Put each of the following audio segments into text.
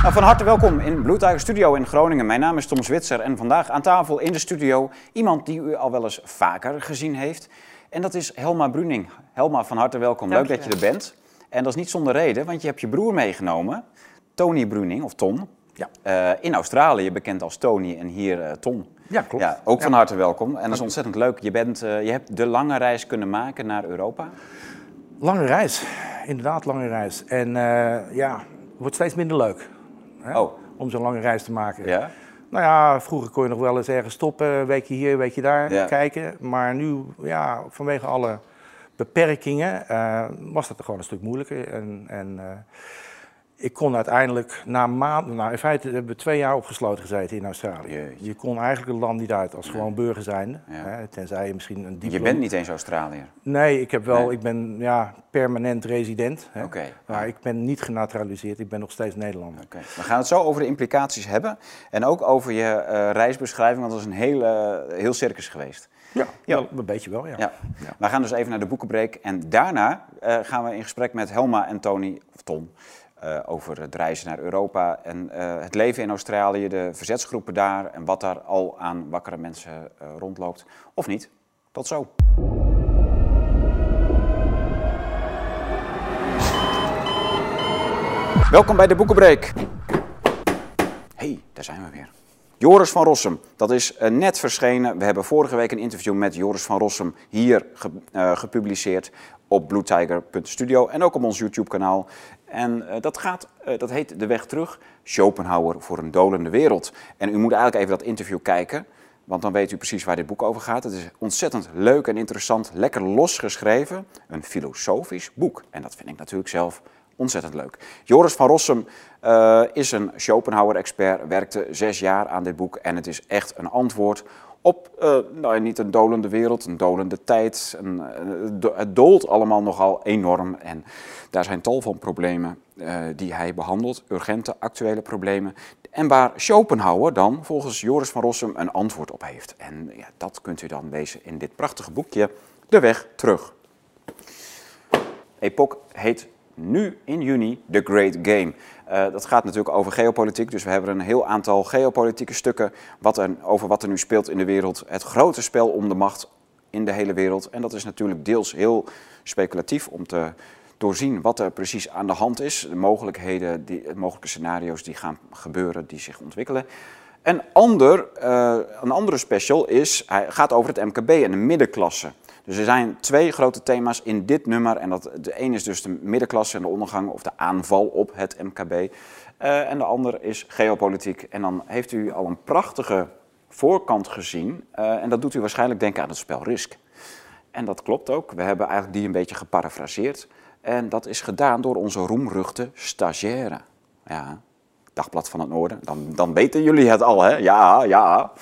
Nou, van harte welkom in Blue Tiger Studio in Groningen. Mijn naam is Tom Zwitser en vandaag aan tafel in de studio iemand die u al wel eens vaker gezien heeft. En dat is Helma Bruning. Helma, van harte welkom. Leuk dat je er bent. En dat is niet zonder reden, want je hebt je broer meegenomen, Tony Bruning, of Ton. Ja. Eh, in Australië, bekend als Tony en hier eh, Ton. Ja, klopt. Ja, ook van harte welkom. En dat is ontzettend leuk. Je, bent, eh, je hebt de lange reis kunnen maken naar Europa. Lange reis, inderdaad lange reis. En ja, wordt steeds minder leuk hè, Oh. om zo'n lange reis te maken. Ja? Nou ja, vroeger kon je nog wel eens ergens stoppen, een weekje hier, een weekje daar Ja. kijken. Maar nu, ja, vanwege alle beperkingen, eh, was dat gewoon een stuk moeilijker. En, en eh, ik kon uiteindelijk na maanden, nou in feite hebben we twee jaar opgesloten gezeten in Australië. Jeetje. Je kon eigenlijk het land niet uit als gewoon burger zijnde. Ja. Hè, tenzij je misschien een diploma... Je bent niet eens Australiër. Nee, ik heb wel, Nee. ik ben ja, permanent resident. Hè. Maar ik ben niet genaturaliseerd, ik ben nog steeds Nederlander. Oké. We gaan het zo over de implicaties hebben. En ook over je eh, reisbeschrijving, want dat is een heel, eh, heel circus geweest. Ja, Ja. wel een beetje wel, ja. Ja. Ja. We gaan dus even naar de boekenbreek. En daarna eh, gaan we in gesprek met Helma en Tony, of Ton, eh, over het reizen naar Europa en eh, het leven in Australië, de verzetsgroepen daar en wat daar al aan wakkere mensen eh, rondloopt. Of niet. Tot zo. Welkom bij de boekenbreek. hey, daar zijn we weer. Joris van Rossum, dat is net verschenen. We hebben vorige week een interview met Joris van Rossum hier ge- gepubliceerd op bluetiger.studio en ook op ons YouTube-kanaal. En eh, dat, gaat, eh, dat heet De Weg Terug, Schopenhauer voor een dolende wereld. En u moet eigenlijk even dat interview kijken, want dan weet u precies waar dit boek over gaat. Het is ontzettend leuk en interessant, lekker losgeschreven, een filosofisch boek. En dat vind ik natuurlijk zelf Ontzettend leuk. Joris van Rossum eh, is een Schopenhauer-expert, werkte zes jaar aan dit boek en het is echt een antwoord op, eh, nou niet een dolende wereld, een dolende tijd. Eh, het do- het dolt allemaal nogal enorm en daar zijn tal van problemen eh, die hij behandelt, urgente, actuele problemen. En waar Schopenhauer dan volgens Joris van Rossum een antwoord op heeft. En ja, dat kunt u dan lezen in dit prachtige boekje, De Weg Terug. Epoch heet nu in juni The Great Game. Eh, dat gaat natuurlijk over geopolitiek, dus we hebben een heel aantal geopolitieke stukken wat er, over wat er nu speelt in de wereld. Het grote spel om de macht in de hele wereld. En dat is natuurlijk deels heel speculatief om te doorzien wat er precies aan de hand is. De mogelijkheden, die, de mogelijke scenario's die gaan gebeuren, die zich ontwikkelen. Een, ander, eh, een andere special is, hij gaat over het MKB en de middenklasse. Dus er zijn twee grote thema's in dit nummer. En dat, de een is dus de middenklasse en de ondergang of de aanval op het MKB. Eh, en de ander is geopolitiek. En dan heeft u al een prachtige voorkant gezien. Eh, en dat doet u waarschijnlijk denken aan het spel Risk. En dat klopt ook. We hebben eigenlijk die een beetje geparafraseerd. En dat is gedaan door onze roemruchte stagiaire. Ja, Dagblad van het Noorden. Dan, dan weten jullie het al, hè? Ja, ja.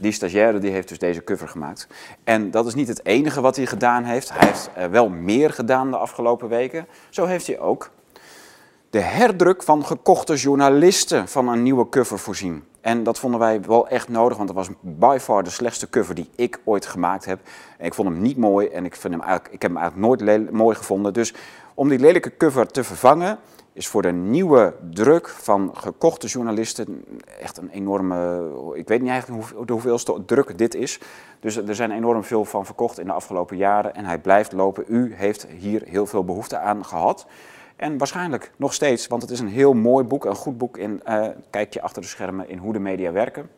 Die stagiaire die heeft dus deze cover gemaakt. En dat is niet het enige wat hij gedaan heeft. Hij heeft wel meer gedaan de afgelopen weken. Zo heeft hij ook de herdruk van gekochte journalisten van een nieuwe cover voorzien. En dat vonden wij wel echt nodig, want dat was by far de slechtste cover die ik ooit gemaakt heb. Ik vond hem niet mooi en ik, vind hem eigenlijk, ik heb hem eigenlijk nooit mooi gevonden. Dus om die lelijke cover te vervangen, is voor de nieuwe druk van gekochte journalisten echt een enorme. Ik weet niet eigenlijk hoe, de druk dit is. Dus er zijn enorm veel van verkocht in de afgelopen jaren en hij blijft lopen. U heeft hier heel veel behoefte aan gehad. En waarschijnlijk nog steeds, want het is een heel mooi boek, een goed boek in eh kijk je achter de schermen in hoe de media werken.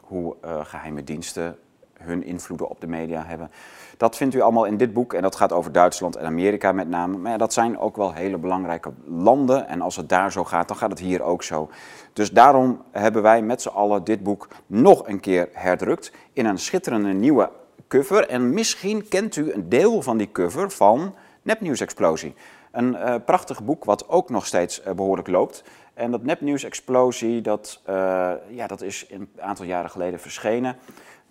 Hoe eh, geheime diensten hun invloeden op de media hebben. Dat vindt u allemaal in dit boek en dat gaat over Duitsland en Amerika met name. Maar dat zijn ook wel hele belangrijke landen en als het daar zo gaat, dan gaat het hier ook zo. Dus daarom hebben wij met z'n allen dit boek nog een keer herdrukt in een schitterende nieuwe cover. En misschien kent u een deel van die cover van Nepnieuws Explosie. Een eh, prachtig boek wat ook nog steeds eh, behoorlijk loopt. En dat Nepnieuws Explosie, dat, eh, ja, dat is een aantal jaren geleden verschenen.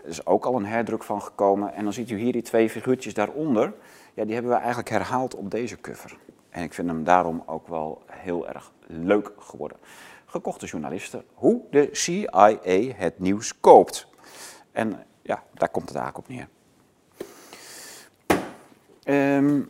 Er is ook al een herdruk van gekomen. En dan ziet u hier die twee figuurtjes daaronder. Ja, die hebben we eigenlijk herhaald op deze cover. En ik vind hem daarom ook wel heel erg leuk geworden. Gekochte journalisten. Hoe de CIA het nieuws koopt. En ja, daar komt het eigenlijk op neer. Ehm,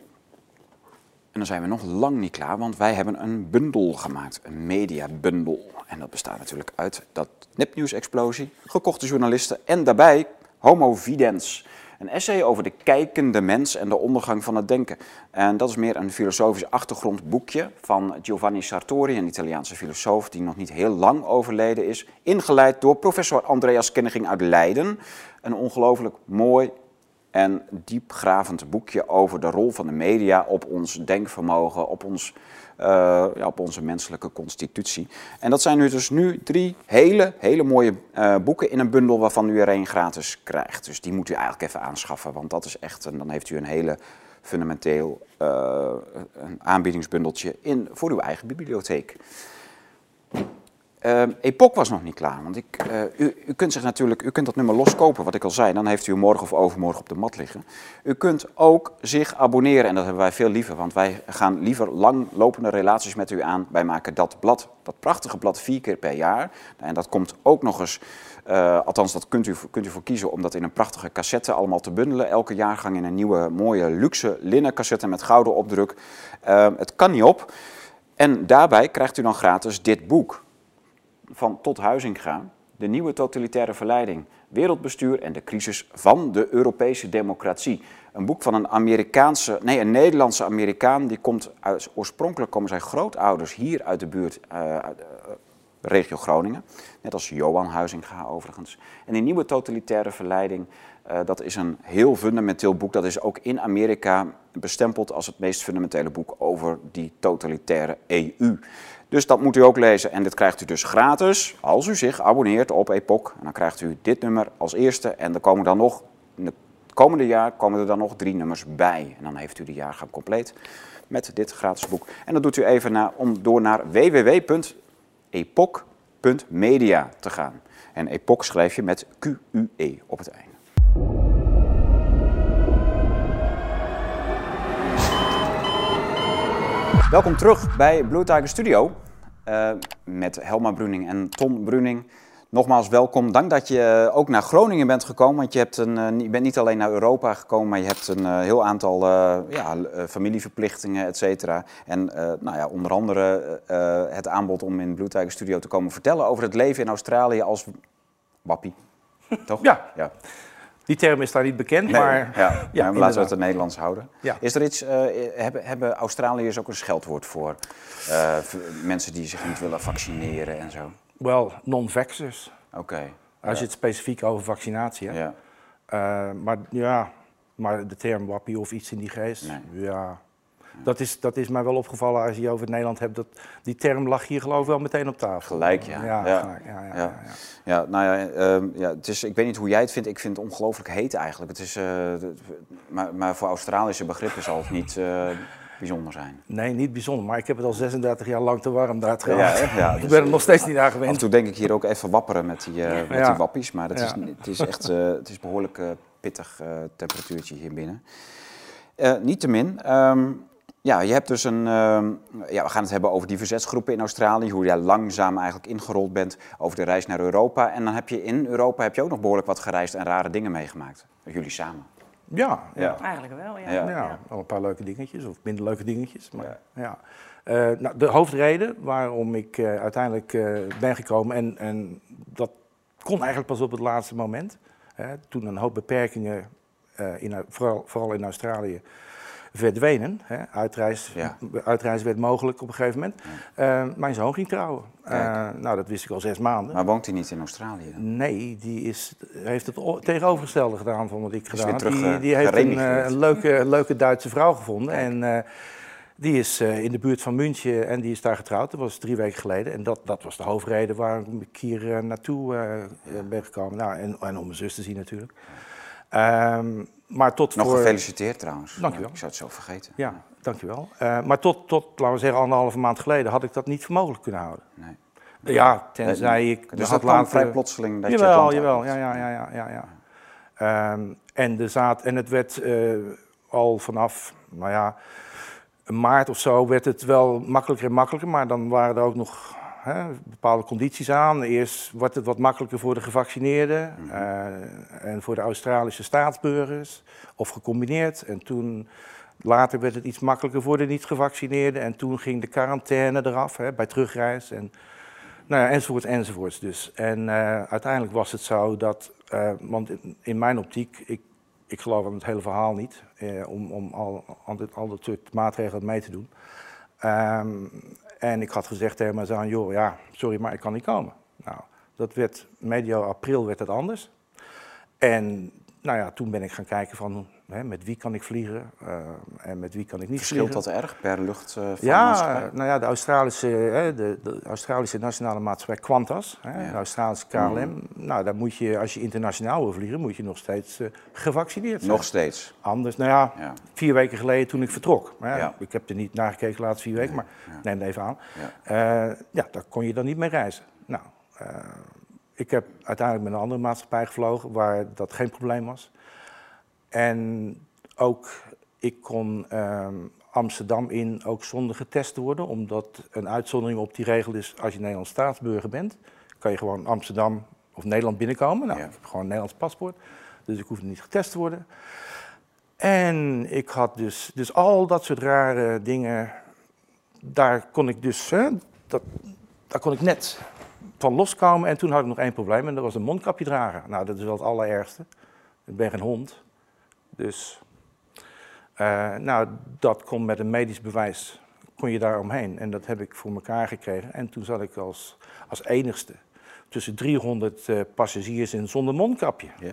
En dan zijn we nog lang niet klaar, want wij hebben een bundel gemaakt, een mediabundel. En dat bestaat natuurlijk uit dat nepnieuws-explosie, gekochte journalisten en daarbij Homo Videns. Een essay over de kijkende mens en de ondergang van het denken. En dat is meer een filosofisch achtergrondboekje van Giovanni Sartori, een Italiaanse filosoof die nog niet heel lang overleden is. Ingeleid door professor Andreas Kenneging uit Leiden. Een ongelooflijk mooi en diepgravend boekje over de rol van de media op ons denkvermogen, op, ons, uh, ja, op onze menselijke constitutie. En dat zijn nu dus nu drie hele, hele mooie uh, boeken in een bundel waarvan u er één gratis krijgt. Dus die moet u eigenlijk even aanschaffen, want dat is echt, en dan heeft u een hele fundamenteel uh, een aanbiedingsbundeltje in, voor uw eigen bibliotheek. Uh, Epoch was nog niet klaar, want ik, uh, u, u, kunt zich natuurlijk, u kunt dat nummer loskopen, wat ik al zei, dan heeft u morgen of overmorgen op de mat liggen. U kunt ook zich abonneren en dat hebben wij veel liever, want wij gaan liever langlopende relaties met u aan. Wij maken dat blad, dat prachtige blad, vier keer per jaar. En dat komt ook nog eens, uh, althans dat kunt u, kunt u voor kiezen om dat in een prachtige cassette allemaal te bundelen. Elke jaargang in een nieuwe, mooie, luxe linnen cassette met gouden opdruk. het kan niet op. En daarbij krijgt u dan gratis dit boek van Tot Huizinga, de nieuwe totalitaire verleiding, wereldbestuur en de crisis van de Europese democratie. Een boek van een Amerikaanse, nee, een Nederlandse Amerikaan, die komt uit, oorspronkelijk komen zijn grootouders hier uit de buurt, uit, uh, regio Groningen, net als Johan Huizinga overigens. En die nieuwe totalitaire verleiding, uh, dat is een heel fundamenteel boek, dat is ook in Amerika bestempeld als het meest fundamentele boek over die totalitaire EU. Dus dat moet u ook lezen en dit krijgt u dus gratis als u zich abonneert op Epoch. En dan krijgt u dit nummer als eerste en er komen dan nog, in het komende jaar komen er dan nog drie nummers bij. En dan heeft u de jaargang compleet met dit gratis boek. En dat doet u even om door naar www.epoch.media te gaan. En Epoch schrijf je met Q-U-E op het einde. Welkom terug bij Blue Tiger Studio uh, met Helma Bruning en Ton Bruning. Nogmaals welkom. Dank dat je ook naar Groningen bent gekomen. Want je, hebt een, uh, je bent niet alleen naar Europa gekomen, maar je hebt een uh, heel aantal ja, familieverplichtingen, et cetera. En nou ja, onder andere het aanbod om in Blue Tiger Studio te komen vertellen over het leven in Australië als wappie. Toch? Ja. ja. Die term is daar niet bekend, nee, maar... Ja, ja, ja laten we het in Nederlands houden. Ja. Is er iets, uh, hebben, hebben Australiërs ook een scheldwoord voor uh, mensen die zich niet willen vaccineren en zo? Wel, non-vaxxers. Oké. Okay. Als je het specifiek over vaccinatie hebt. Ja. Uh, maar ja, maar de term wappie of iets in die geest, nee. ja... Dat is, dat is mij wel opgevallen als je over Nederland hebt. Dat, die term lag hier geloof ik wel meteen op tafel. Gelijk, ja. Ja, ja. Gelijk, ja, ja, ja. ja, nou ja, um, ja het is, ik weet niet hoe jij het vindt. Ik vind het ongelooflijk heet eigenlijk. Het is, uh, maar, maar voor Australische begrippen zal het niet uh, bijzonder zijn. Nee, niet bijzonder. Maar ik heb het al 36 jaar lang te warm daar gehad. Ja, ja, dus ik ben er nog steeds niet aan gewend. Af en toe denk ik hier ook even wapperen met die, uh, met die wappies. Maar dat is, het is echt het is behoorlijk pittig temperatuurtje hier binnen. Niettemin... Um, ja, je hebt dus een. Uh, ja, we gaan het hebben over die verzetsgroepen in Australië, hoe jij langzaam eigenlijk ingerold bent over de reis naar Europa. En dan heb je in Europa heb je ook nog behoorlijk wat gereisd en rare dingen meegemaakt. Jullie samen. Ja, ja. eigenlijk wel. Ja. Ja. ja, wel een paar leuke dingetjes of minder leuke dingetjes. Maar, ja. Uh, nou, de hoofdreden waarom ik uh, uiteindelijk uh, ben gekomen, en, en dat kon eigenlijk pas op het laatste moment, hè, toen een hoop beperkingen, in, vooral, vooral in Australië verdwenen. Hè. Uitreis, ja. uitreis werd mogelijk op een gegeven moment. Ja. Uh, mijn zoon ging trouwen. Uh, nou, dat wist ik al zes maanden. Maar woont hij niet in Australië? Dan? Nee, die is, heeft het tegenovergestelde gedaan van wat ik gedaan heb. Die, uh, die heeft een, een, leuke, leuke Duitse vrouw gevonden. En die is in de buurt van München en die is daar getrouwd. Dat was drie weken geleden. En dat, dat was de hoofdreden waarom ik hier naartoe ben gekomen. Nou, en, en om mijn zus te zien natuurlijk. Um, maar tot Nog voor... gefeliciteerd trouwens. Dankjewel. ik zou het zo vergeten. Ja, dankjewel. Uh, maar tot, tot, laten we zeggen, anderhalve maand geleden had ik dat niet voor mogelijk kunnen houden. Nee. Ja, tenzij nee, ik... Dus dat later... vrij plotseling dat jawel, je Jawel, ja, ja, ja, ja, ja, ja. Um, en, de zaad, en het werd uh, al vanaf, nou ja, maart of zo werd het wel makkelijker en makkelijker. Maar dan waren er ook nog hè, bepaalde condities aan. Eerst wordt het wat makkelijker voor de gevaccineerden mm -hmm. uh, en voor de Australische staatsburgers, of gecombineerd. En toen Later werd het iets makkelijker voor de niet-gevaccineerden. En toen ging de quarantaine eraf hè, bij terugreis. En, nou ja, enzovoorts, enzovoorts dus. En uh, uiteindelijk was het zo dat, uh, want in, in, mijn optiek, ik, ik geloof aan het hele verhaal niet, uh, om, om al, al, dit, al dat soort maatregelen mee te doen. Um, en ik had gezegd tegen mijn zoon, joh, ja, sorry, maar ik kan niet komen. Nou, dat werd medio april werd het anders. En nou ja, toen ben ik gaan kijken van hè, met wie kan ik vliegen uh, en met wie kan ik niet Verschilt vliegen. dat erg per lucht? Uh, ja, nou ja, de Australische, hè, de, de, Australische nationale maatschappij Qantas, hè, ja. de Australische KLM. Mm. Nou, daar moet je, als je internationaal wil vliegen, moet je nog steeds uh, gevaccineerd zijn. Nog steeds? Anders, nou ja, ja. vier weken geleden toen ik vertrok. Ja, ik heb er niet naar gekeken de laatste vier weken, maar neem het even aan. Ja. ja, daar kon je dan niet mee reizen. Nou, ik heb uiteindelijk met een andere maatschappij gevlogen waar dat geen probleem was. En ook ik kon ehm, Amsterdam in ook zonder getest worden, omdat een uitzondering op die regel is als je Nederlands staatsburger bent, kan je gewoon Amsterdam of Nederland binnenkomen. Nou, ja. ik heb gewoon een Nederlands paspoort, dus ik hoefde niet getest te worden. En ik had dus, dus al dat soort rare dingen, daar kon ik dus, hè, dat, daar kon ik net van loskomen. En toen had ik nog één probleem en dat was een mondkapje dragen. Nou, dat is wel het allerergste. Ik ben geen hond. Dus, uh, nou, dat kon met een medisch bewijs, kon je daar omheen. En dat heb ik voor elkaar gekregen. En toen zat ik als, als enigste tussen 300 uh, passagiers in zonder mondkapje. Ja.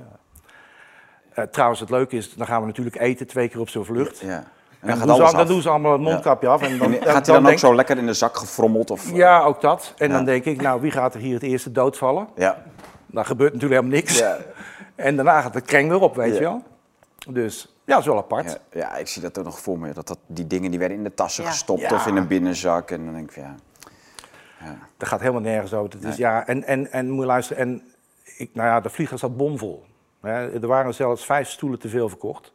Uh, trouwens, het leuke is, dan gaan we natuurlijk eten twee keer op zo'n vlucht. Ja. En dan, dan, doen ze, dan, doen ze, allemaal het mondkapje af. En dan, en gaat hij dan, ook zo lekker in de zak gefrommeld? Of, ja, ook dat. En dan denk ik, nou, wie gaat er hier het eerste doodvallen? Ja. Dan gebeurt natuurlijk helemaal niks. Ja. En daarna gaat de kreng weer op, weet je wel. Dus ja, dat is wel apart. Ja, ja, ik zie dat er nog voor me. Dat, dat die dingen die werden in de tassen gestopt of in een binnenzak. En dan denk ik, ja... ja. Dat gaat helemaal nergens over. Het is, ja, en, en, en moet je luisteren, en ik, nou ja, de vlieger zat bomvol. er waren zelfs vijf stoelen te veel verkocht.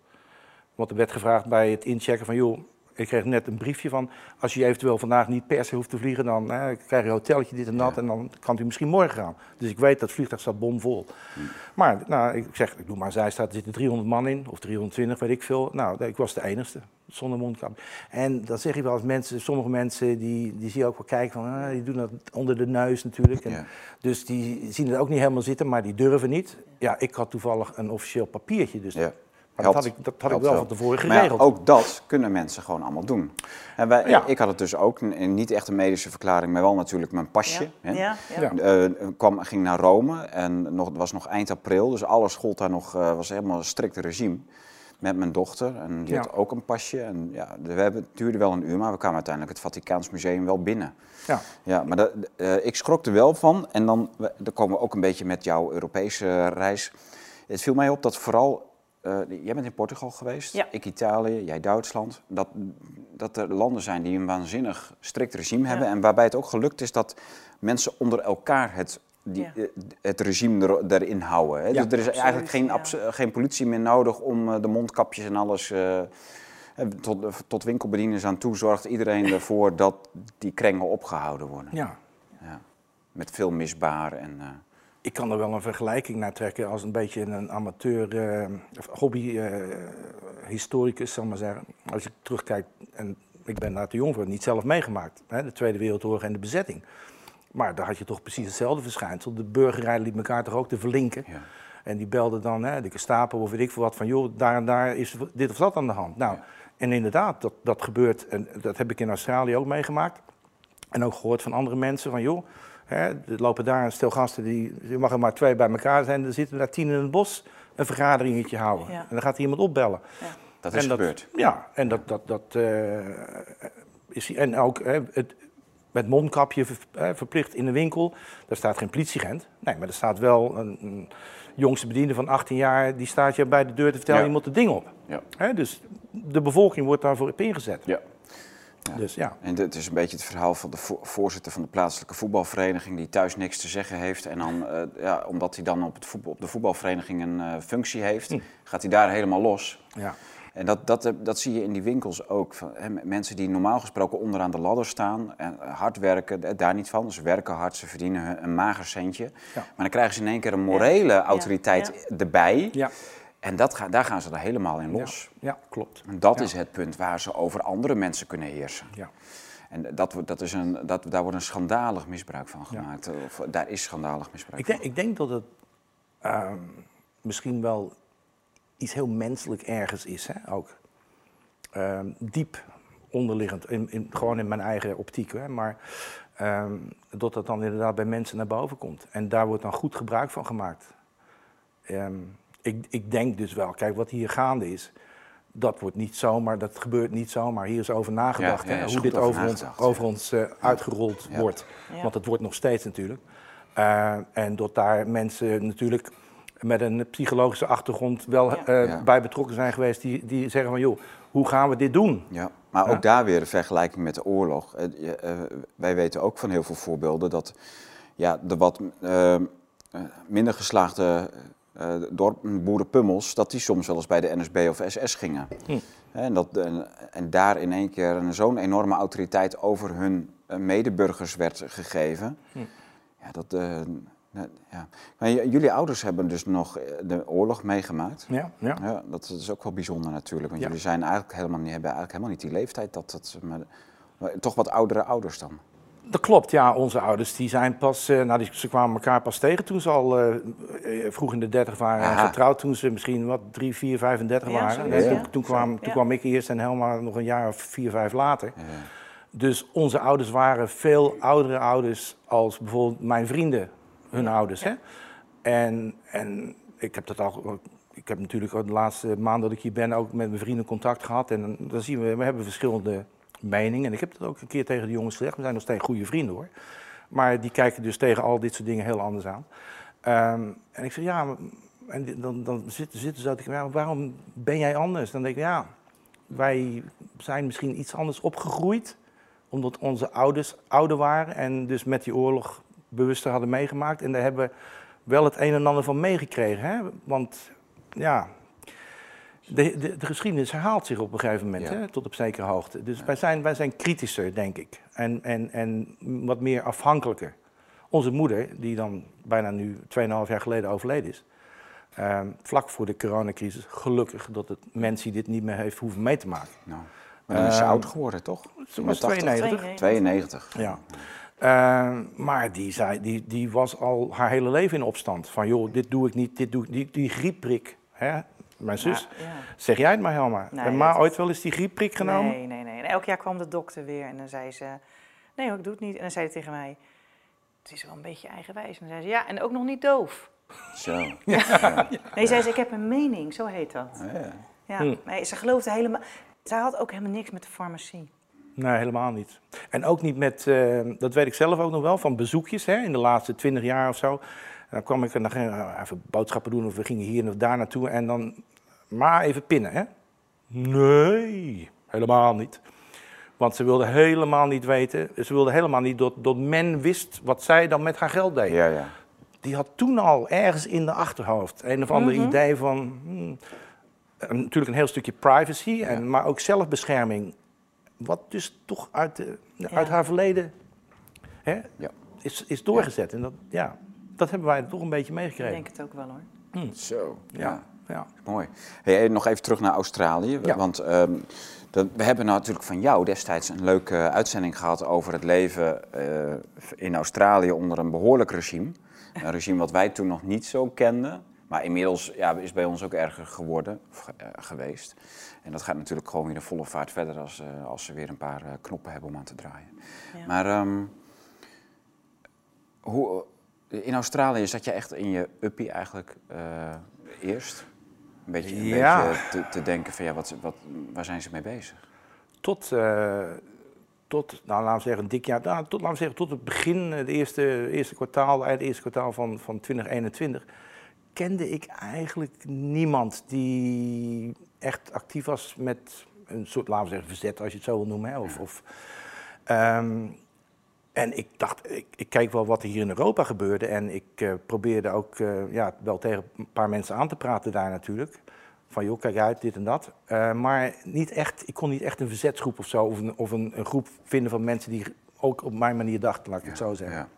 Want er werd gevraagd bij het inchecken van, joh, ik kreeg net een briefje van, als je eventueel vandaag niet per se hoeft te vliegen, dan krijg je een hotelletje, dit en dat, ja. en dan kan u misschien morgen gaan. Dus ik weet dat het vliegtuig staat bomvol. Hm. Maar nou, ik zeg, ik doe maar zij staat, er zitten 300 man in, of 320, weet ik veel. Nou, ik was de enigste, zonder mondkap. En dat zeg je wel als mensen, sommige mensen, die, die zie je ook wel kijken van, ah, die doen dat onder de neus natuurlijk. En ja. Dus die zien het ook niet helemaal zitten, maar die durven niet. Ja, ik had toevallig een officieel papiertje, dus... Ja. Maar dat had ik, dat had ik wel van tevoren geregeld. Maar ja, ook dat kunnen mensen gewoon allemaal doen. En wij, ja. Ik had het dus ook, niet echt een medische verklaring, maar wel natuurlijk mijn pasje. Ja. Ja. Uh, kwam, ging naar Rome en nog, het was nog eind april, dus alles gold daar nog, uh, was helemaal een strikt regime. Met mijn dochter en die had ook een pasje. En ja, we hebben, het duurde wel een uur, maar we kwamen uiteindelijk het Vaticaans Museum wel binnen. Ja, ja maar dat, uh, ik schrok er wel van. En dan, dan komen we ook een beetje met jouw Europese reis. Het viel mij op dat vooral uh, jij bent in Portugal geweest, ja. ik Italië, jij Duitsland. Dat, dat er landen zijn die een waanzinnig strikt regime ja. hebben. En waarbij het ook gelukt is dat mensen onder elkaar het, die, ja. het regime er, erin houden. Hè? dus er is eigenlijk geen, geen politie meer nodig om de mondkapjes en alles. Uh, tot, tot winkelbedieners aan toe zorgt iedereen ervoor dat die krengen opgehouden worden. Ja. Met veel misbaar en... Uh, ik kan er wel een vergelijking naar trekken als een beetje een amateur uh, hobby uh, historicus, zal maar zeggen. Als ik terugkijk, en ik ben daar te jong voor, niet zelf meegemaakt, hè, de Tweede Wereldoorlog en de bezetting. Maar daar had je toch precies hetzelfde verschijnsel. De burgerij liet elkaar toch ook te verlinken. Ja. En die belden dan, hè, de Gestapo of weet ik veel wat, van joh, daar en daar is dit of dat aan de hand. Nou, ja. en inderdaad, dat, dat gebeurt, en dat heb ik in Australië ook meegemaakt. En ook gehoord van andere mensen, van joh, Hè, er lopen daar een stel gasten, die, er mag er maar twee bij elkaar zijn. Er zitten daar tien in het bos een vergaderingetje houden. Ja. En dan gaat er iemand opbellen. Ja. Dat is en gebeurd. Ja, en dat, dat, dat uh, is... En ook hè, het, met mondkapje ver, verplicht in de winkel. Daar staat geen politieagent. Nee, maar er staat wel een, een, jongste bediende van 18 jaar... die staat je bij de deur te vertellen, ja. iemand het ding op. Ja. Hè, dus de bevolking wordt daarvoor op ingezet. Ja. Ja. Dus, ja. En het is een beetje het verhaal van de voorzitter van de plaatselijke voetbalvereniging die thuis niks te zeggen heeft. En dan, uh, ja, omdat hij dan op, het voetbal, op de voetbalvereniging een uh, functie heeft, hm. gaat hij daar helemaal los. Ja. En dat, dat, dat zie je in die winkels ook. Van, hè, mensen die normaal gesproken onderaan de ladder staan en hard werken, daar niet van. Ze werken hard, ze verdienen een mager centje. Ja. Maar dan krijgen ze in één keer een morele autoriteit erbij. En dat ga, daar gaan ze er helemaal in los. Ja, ja klopt. En dat Ja. is het punt waar ze over andere mensen kunnen heersen. Ja. En dat, dat is een, dat, daar wordt een schandalig misbruik van Ja. gemaakt. Of, daar is schandalig misbruik Ik denk, ik denk dat het ehm, misschien wel iets heel menselijk ergens is, hè, ook. Ehm, diep onderliggend, in, in, gewoon in mijn eigen optiek. Hè, maar ehm, dat dat dan inderdaad bij mensen naar boven komt. En daar wordt dan goed gebruik van gemaakt. Ik, ik denk dus wel, kijk, wat hier gaande is, dat wordt niet zomaar, dat gebeurt niet zomaar. Hier is over nagedacht, Ja, ja, hè, is hoe dit over over ons, over ons eh, uitgerold Ja. wordt. Ja. Want het wordt nog steeds natuurlijk. Eh, en dat daar mensen natuurlijk met een psychologische achtergrond wel Ja. eh, Ja. bij betrokken zijn geweest, die, die zeggen van joh, hoe gaan we dit doen? Ja, maar Ja. ook daar weer een vergelijking met de oorlog. Wij weten ook van heel veel voorbeelden dat ja, de wat minder geslaagde eh dorp, boerenpummels, dat die soms wel eens bij de NSB of SS gingen. Hm. En, dat, en, en daar in één keer een- zo'n enorme autoriteit over hun eh, medeburgers werd gegeven. Hm. Ja, dat, nou, ja. Maar jullie ouders hebben dus nog de oorlog meegemaakt. Ja, ja. Ja, dat is ook wel bijzonder natuurlijk. Want Ja. jullie zijn eigenlijk helemaal niet, hebben eigenlijk helemaal niet die leeftijd. Dat, dat, maar toch wat oudere ouders dan. Dat klopt, ja. Onze ouders die zijn pas, eh, nou, die, ze kwamen elkaar pas tegen toen ze al eh, eh, vroeg in de dertig waren en getrouwd. Toen ze misschien wat drie, vier, 35 Ja, waren. ja. toen, toen, kwam, toen kwam ik eerst en Helma nog een jaar of vier, vijf later. Ja. Dus onze ouders waren veel oudere ouders als bijvoorbeeld mijn vrienden, hun ouders. Hè? En, en ik heb dat al. Ik heb natuurlijk de laatste maand dat ik hier ben ook met mijn vrienden contact gehad. En dan zien we, we hebben verschillende meningen. En ik heb dat ook een keer tegen de jongens gezegd. We zijn nog steeds goede vrienden hoor. Maar die kijken dus tegen al dit soort dingen heel anders aan. Ehm, en ik zeg ja, en dan, dan zitten, ze uit. Ja, waarom ben jij anders? Dan denk ik ja, wij zijn misschien iets anders opgegroeid omdat onze ouders ouder waren en dus met die oorlog bewuster hadden meegemaakt. En daar hebben we wel het een en ander van meegekregen. Hè? Want ja, de, de, de geschiedenis herhaalt zich op een gegeven moment, Ja. hè? tot op zekere hoogte. Dus wij, zijn, wij zijn kritischer, denk ik. En, en, en wat meer afhankelijker. Onze moeder, die dan bijna nu 2,5 jaar geleden overleden is. ehm, vlak voor de coronacrisis, gelukkig dat het mensen dit niet meer heeft hoeven mee te maken. Nou, maar dan is ze Ehm, oud geworden, toch? Ze was 80? 92. 92. Ja. Eh, maar die, zei, die, die was al haar hele leven in opstand. Van joh, dit doe ik niet, dit doe ik niet. Die griepprik, hè? Mijn zus. Ja, ja. Zeg jij het maar, Helma. Nee, Heb Ma dat- ooit wel eens die griepprik genomen? Nee, nee, nee. En elk jaar kwam de dokter weer en dan zei ze... Nee hoor, ik doe het niet. En dan zei hij tegen mij... Het is wel een beetje eigenwijs. En dan zei ze... Ja, en ook nog niet doof. Zo. Nee, zei ze, ik heb een mening. Zo heet dat. Ja. Ja. Hm. Nee, ze geloofde helemaal... Zij had ook helemaal niks met de farmacie. Nee, helemaal niet. En ook niet met, eh, dat weet ik zelf ook nog wel, van bezoekjes hè, in de laatste twintig jaar of zo. Dan kwam ik en dan ging ik even boodschappen doen of we gingen hier of daar naartoe en dan maar even pinnen. Hè? Nee, helemaal niet. Want ze wilde helemaal niet weten, ze wilde helemaal niet dat, dat men wist wat zij dan met haar geld deed. Ja, ja. Die had toen al ergens in de achterhoofd een of ander Mhm. idee van, hmm, een- natuurlijk een heel stukje privacy, en, maar ook zelfbescherming. Wat dus toch uit, de, uit haar verleden hè, Ja. is, is doorgezet. En dat, ja, dat hebben wij toch een beetje Ik meegekregen. denk het ook wel hoor. Zo. Ja. Ja, ja. Mooi. Hey, nog even terug naar Australië. Ja. Want ehm, dat- we hebben natuurlijk van jou destijds een leuke uitzending gehad over het leven eh, in Australië onder een behoorlijk regime. Een regime wat wij toen nog niet zo kenden. Maar inmiddels ja, is bij ons ook erger geworden, of, eh, geweest. En dat gaat natuurlijk gewoon weer in volle vaart verder als, eh, als ze weer een paar knoppen hebben om aan te draaien. Ja. Maar ehm, hoe, in Australië zat je echt in je uppie eigenlijk eh, eerst? Een beetje, een Ja. beetje te, te denken van ja, wat, wat, waar zijn ze mee bezig? Tot, eh, tot, nou laten we zeggen, een dik jaar, nou, tot, laten we zeggen, tot het begin, eh, het eerste, eerste kwartaal, het eerste kwartaal van, van 2021, kende ik eigenlijk niemand die echt actief was met een soort, laten we zeggen, verzet, als je het zo wil noemen. Hè, of, of, ehm, en ik dacht, ik, ik keek wel wat er hier in Europa gebeurde en ik eh, probeerde ook eh, ja, wel tegen een paar mensen aan te praten daar natuurlijk. Van joh, kijk uit, dit en dat. Eh, maar niet echt, ik kon niet echt een verzetsgroep of zo, of een, of een, een groep vinden van mensen die ook op mijn manier dachten, laat ik het zo zeggen. Ja.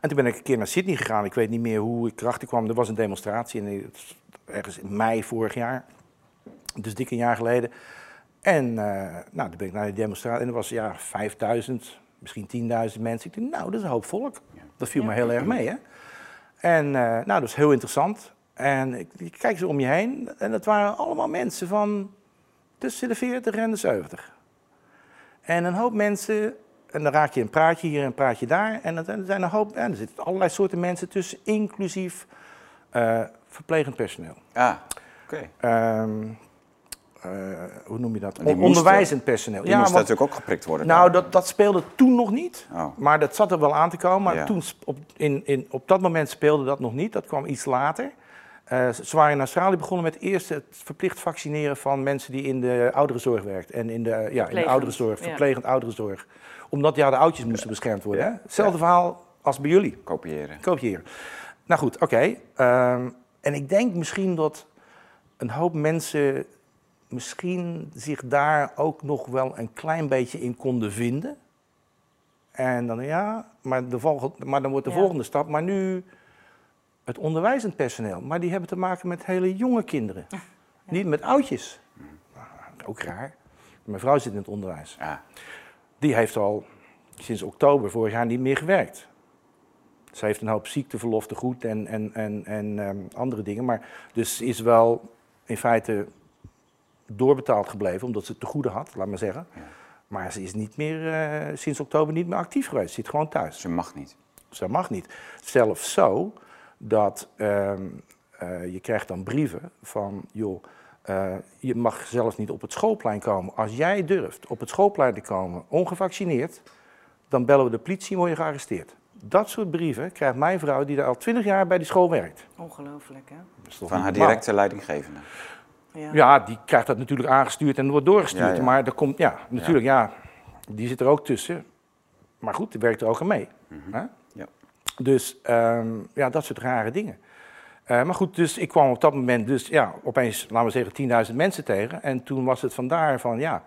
En toen ben ik een keer naar Sydney gegaan. Ik weet niet meer hoe ik erachter kwam. Er was een demonstratie in, ergens in mei vorig jaar. Dus dik een jaar geleden. En nou, toen ben ik naar die demonstratie. En er was ja, 5000, misschien 10.000 mensen. Ik dacht, nou, dat is een hoop volk. Dat viel me heel erg mee, hè. En eh, nou, dat is heel interessant. En ik, ik kijk zo om je heen. En dat waren allemaal mensen van tussen de 40 en de 70. En een hoop mensen, en dan raak je een praatje hier en een praatje daar. En er zijn een hoop, en er zitten allerlei soorten mensen tussen, inclusief eh, verplegend personeel. Ah, oké. Ehm, eh, hoe noem je dat? Die Onderwijzend personeel. Die moest want- natuurlijk ook geprikt worden. nou, dat, dat speelde toen nog niet. Oh. Maar dat zat er wel aan te komen. Maar Ja. toen, op, in, in, op dat moment speelde dat nog niet. Dat kwam iets later. Eh, ze waren in Australië begonnen met eerst het verplicht vaccineren van mensen die in de ouderenzorg werkt. En in de, ja, in de Verplegend, ouderenzorg, ja. verplegend ouderenzorg. Omdat ja, de oudjes moesten beschermd worden. Ja. Hè? Hetzelfde verhaal als bij jullie. Kopiëren. Kopiëren. Nou goed, oké. Ehm, en ik denk misschien dat een hoop mensen misschien zich daar ook nog wel een klein beetje in konden vinden. En dan ja, maar, de volgende, maar dan wordt de Ja. volgende stap. Maar nu het onderwijzend personeel. Maar die hebben te maken met hele jonge kinderen. Niet met oudjes. Nou, ook raar. Mijn vrouw zit in het onderwijs. Ja. Die heeft al sinds oktober vorig jaar niet meer gewerkt. Ze heeft een hoop ziekteverlof te goed en, en, en, en ehm, andere dingen. Maar dus ze is wel in feite doorbetaald gebleven, omdat ze het te goede had, laat maar zeggen. Ja. Maar ze is niet meer, eh, sinds oktober niet meer actief geweest. Ze zit gewoon thuis. Ze mag niet. Dat mag niet. Zelfs zo dat ehm, eh, je krijgt dan brieven van, joh, eh, je mag zelfs niet op het schoolplein komen. Als jij durft op het schoolplein te komen, ongevaccineerd, dan bellen we de politie en word je gearresteerd. Dat soort brieven krijgt mijn vrouw, die daar al twintig jaar bij die school werkt. Ongelooflijk, hè? Van haar directe leidinggevende. Ja. Ja, die krijgt dat natuurlijk aangestuurd en wordt doorgestuurd. Ja, ja. Maar er komt, ja, natuurlijk, ja. die zit er ook tussen. Maar goed, die werkt er ook aan mee. hè? Ja. Dus ehm, ja, dat soort rare dingen. Eh, maar goed, dus ik kwam op dat moment dus ja, opeens, laten we zeggen, 10.000 mensen tegen. En toen was het vandaar van ja,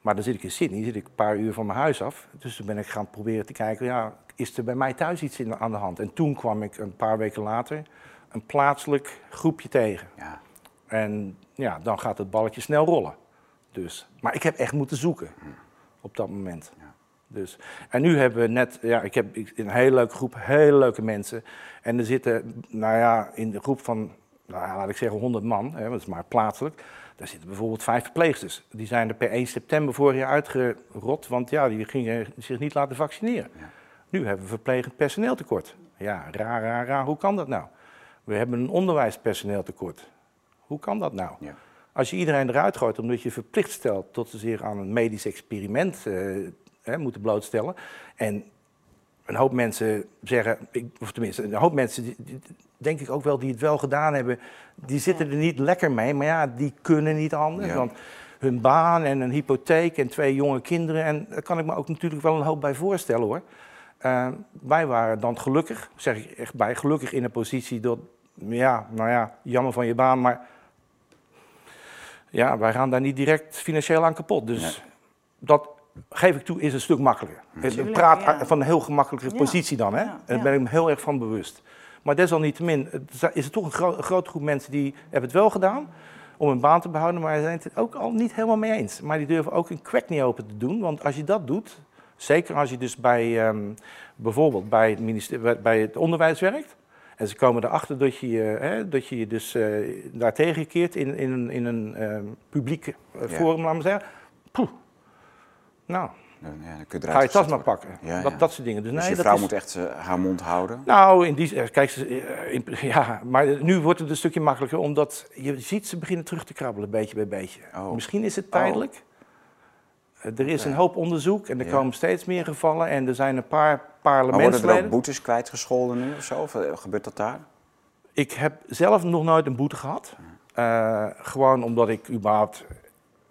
maar dan zit ik in Sydney, zit ik een paar uur van mijn huis af. Dus toen ben ik gaan proberen te kijken, ja, is er bij mij thuis iets in, aan de hand? En toen kwam ik een paar weken later een plaatselijk groepje tegen. Ja. En ja, dan gaat het balletje snel rollen. Dus, maar ik heb echt moeten zoeken op dat moment. Ja. Dus, en nu hebben we net, ja, ik heb een hele leuke groep, hele leuke mensen. En er zitten, nou ja, in de groep van, nou ja, laat ik zeggen 100 man, hè, dat is maar plaatselijk. Daar zitten bijvoorbeeld vijf verpleegsters. Die zijn er per 1 september vorig jaar uitgerot, want ja, die gingen zich niet laten vaccineren. Ja. Nu hebben we verplegend personeeltekort. Ja, raar, raar, raar. Hoe kan dat nou? We hebben een onderwijspersoneeltekort. Hoe kan dat nou? Ja. Als je iedereen eruit gooit omdat je verplicht stelt tot ze zich aan een medisch experiment eh, hè, moeten blootstellen. En een hoop mensen zeggen, ik- of tenminste, een hoop mensen, die- die- denk ik ook wel, die het wel gedaan hebben, die zitten er niet lekker mee. Maar ja, die kunnen niet anders. Ja. Want hun baan en een hypotheek en twee jonge kinderen. En daar kan ik me ook natuurlijk wel een hoop bij voorstellen hoor. Eh, wij waren dan gelukkig, zeg ik echt bij, gelukkig in een positie dat, ja, nou ja, jammer van je baan, maar ja, wij gaan daar niet direct financieel aan kapot. Dus Nee. dat, geef ik toe, is een stuk makkelijker. Ik praat ja. van een heel gemakkelijke Ja. positie dan, hè? Ja, En daar ben ik me heel erg van bewust. Maar desalniettemin is er toch een, gro- een grote groep mensen die hebben het wel gedaan om hun baan te behouden, maar zijn het ook al niet helemaal mee eens. Maar die durven ook een kwek niet open te doen, want als je dat doet, zeker als je dus bij ehm, bijvoorbeeld bij het, bij het onderwijs werkt, en ze komen erachter dat je hè, dat je, je dus eh, daar tegenkeert in, in een, in een ehm, publiek eh, Ja. forum, laat maar zeggen. Poeh. Nou, ja, dan kun je, ga je tas maar pakken. Ja, dat, ja. dat soort dingen. Dus, Dus nee, dat vrouw is- moet echt eh, haar mond houden. nou, in die, kijk, ze, in- ja, maar nu wordt het een stukje makkelijker, omdat je ziet ze beginnen terug te krabbelen, beetje bij beetje. Oh. Misschien is het tijdelijk. Eh, Er is een hoop onderzoek en er komen steeds meer gevallen en er zijn een paar Maar worden er ook parlementsleden. boetes kwijtgescholden nu of zo? Of eh, gebeurt dat daar? Ik heb zelf nog nooit een boete gehad. Eh, gewoon omdat ik überhaupt...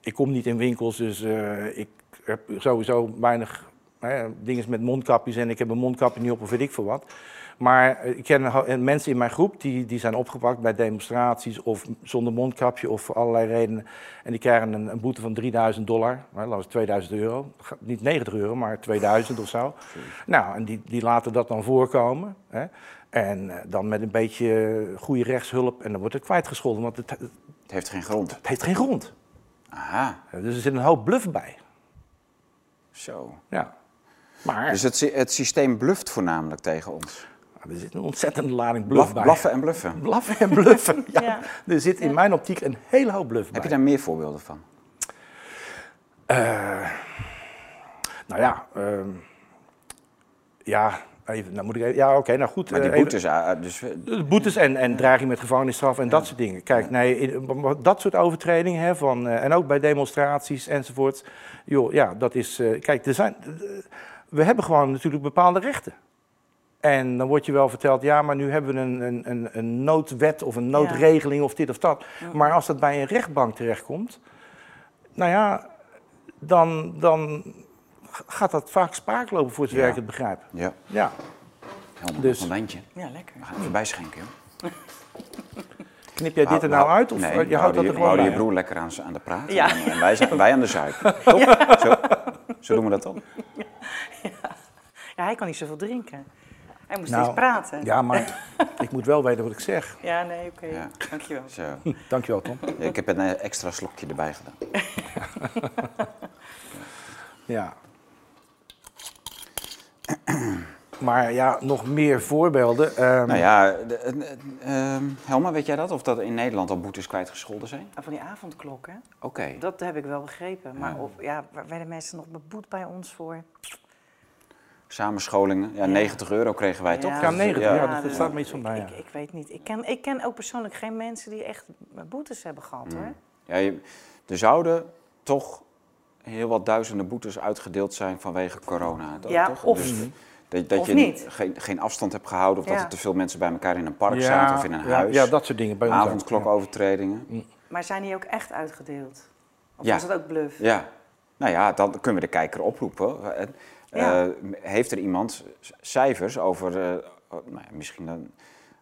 Ik kom niet in winkels, dus eh, ik heb sowieso weinig dingen met mondkapjes en ik heb een mondkapje niet op of weet ik veel wat. Maar ik ken mensen in mijn groep die, die zijn opgepakt bij demonstraties of zonder mondkapje of voor allerlei redenen. En die krijgen een, een boete van 3000 dollar, nou, dat is 2000 euro. Niet 90 euro, maar 2000 of zo. Nou, en die, die laten dat dan voorkomen. Hè? En eh, dan met een beetje eh, goede rechtshulp en dan wordt het kwijtgescholden, want het, het Het heeft geen grond. heeft geen grond. Aha, Eh, Dus er zit een hoop bluff bij. zo. Ja. Maar Dus het, het systeem bluft voornamelijk tegen ons. Er zit een ontzettende lading bluff Blaf, bij. blaffen en bluffen. Blaffen en bluffen. Ja. Ja. Er zit in mijn optiek een hele hoop bluff bij. Heb je daar meer voorbeelden van? Eh, nou ja, ehm, ja, even, nou moet ik even, ja, oké, nou goed. Maar die eh, even- boetes, ah, ah, dus, De boetes en, en dreiging met gevangenisstraf en dat soort dingen. Kijk, nee, dat soort overtredingen, hè, van, eh, en ook bij demonstraties enzovoort. Joh, ja, dat is. eh, kijk, er zijn, we hebben gewoon natuurlijk bepaalde rechten. En dan wordt je wel verteld, ja, maar nu hebben we een, een, een, een noodwet of een noodregeling of dit of dat. Maar als dat bij een rechtbank terechtkomt, nou ja, dan, dan gaat dat vaak spaak lopen voor Ja. ik het begrijp. ja, Ja, helemaal Dus- een lijntje. Ja, lekker. We gaan even bijschenken, joh. knip jij dit er nou uit of nee, je houdt dat er gewoon je broer lekker aan, aan de praat. Ja. En, en wij, zijn, wij aan de zuip. Toch? Zo, zo doen we dat dan. Ja, hij kan niet zoveel drinken. Hij moest Nou, steeds praten. Ja, maar ik moet wel weten wat ik zeg. Ja, nee, oké. Ja. Dankjewel. Zo. Dankjewel, Tom. Ja, ik heb een eh, extra slokje erbij gedaan. Ja. Maar ja, nog meer voorbeelden. Ehm, Nou ja, de, eh, ehm, Helma, weet jij dat? Of dat in Nederland al boetes kwijtgescholden zijn? Ah, Van die avondklok, hè? Oké. Dat heb ik wel begrepen. Maar Ja. of, ja, waar werden mensen nog beboet bij ons voor? Samenscholingen. Ja, 90 euro kregen wij toch? Ja, 90, ja, Ja. dat dus staat me iets van bij, Ik, ik, weet niet. Ik ken, ik ken ook persoonlijk geen mensen die echt boetes hebben gehad, Mm. hoor. Ja, je- er zouden toch heel wat duizenden boetes uitgedeeld zijn vanwege corona. Dat, Ja, toch? of- Dus dat, dat je niet. Geen, geen afstand hebt gehouden of dat er te veel mensen bij elkaar in een park ja, zaten of in een ja, huis. Ja, dat soort dingen. Bij. Avondklokovertredingen. Maar zijn die ook echt uitgedeeld? Of Ja. was dat ook bluff? Ja. Nou ja, dan kunnen we de kijker oproepen. Ja. eh, heeft er iemand cijfers over, eh, oh, nou misschien dan,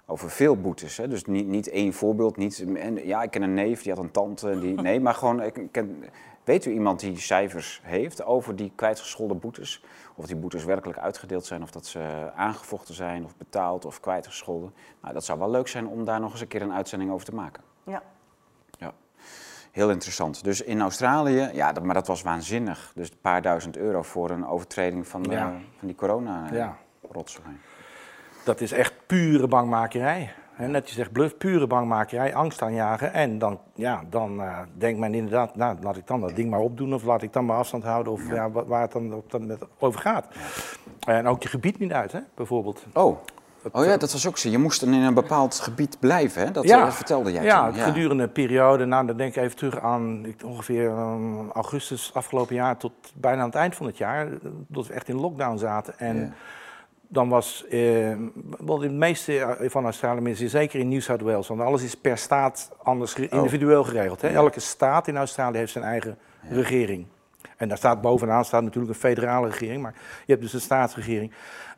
over veel boetes? Hè? Dus niet, niet één voorbeeld. Niet, en, ja, ik ken een neef, die had een tante. en Die, nee, maar gewoon, ik ken, weet u iemand die cijfers heeft over die kwijtgescholden boetes? Of die boetes werkelijk uitgedeeld zijn, of dat ze aangevochten zijn, of betaald, of kwijtgescholden? Nou, dat zou wel leuk zijn om daar nog eens een keer een uitzending over te maken. Ja, heel interessant. Dus in Australië, ja, dat, maar dat was waanzinnig. Dus een paar duizend euro voor een overtreding van, Ja. eh, van die corona Ja. rotzooi. Dat is echt pure bangmakerij. Net je zegt bluff, pure bangmakerij, angst aanjagen. En dan, ja, dan eh, denkt men inderdaad, nou, laat ik dan dat ding maar opdoen. Of laat ik dan maar afstand houden. Of ja. wa- waar het dan op dat moment over gaat. En ook je gebied niet uit, hè, bijvoorbeeld. Oh. Oh ja, dat was ook zo. Je moest dan in een bepaald gebied blijven, hè? Dat eh, vertelde jij ja, toen. gedurende een periode. Nou, dan denk ik even terug aan ik, ongeveer ehm, augustus afgelopen jaar tot bijna aan het eind van het jaar. eh, Dat we echt in lockdown zaten. En Ja. dan was, eh, wel in het meeste eh, van Australië, mensen, zeker in New South Wales, want alles is per staat anders Oh. individueel geregeld. Hè? Ja. Elke staat in Australië heeft zijn eigen regering. En daar staat bovenaan staat natuurlijk een federale regering, maar je hebt dus een staatsregering.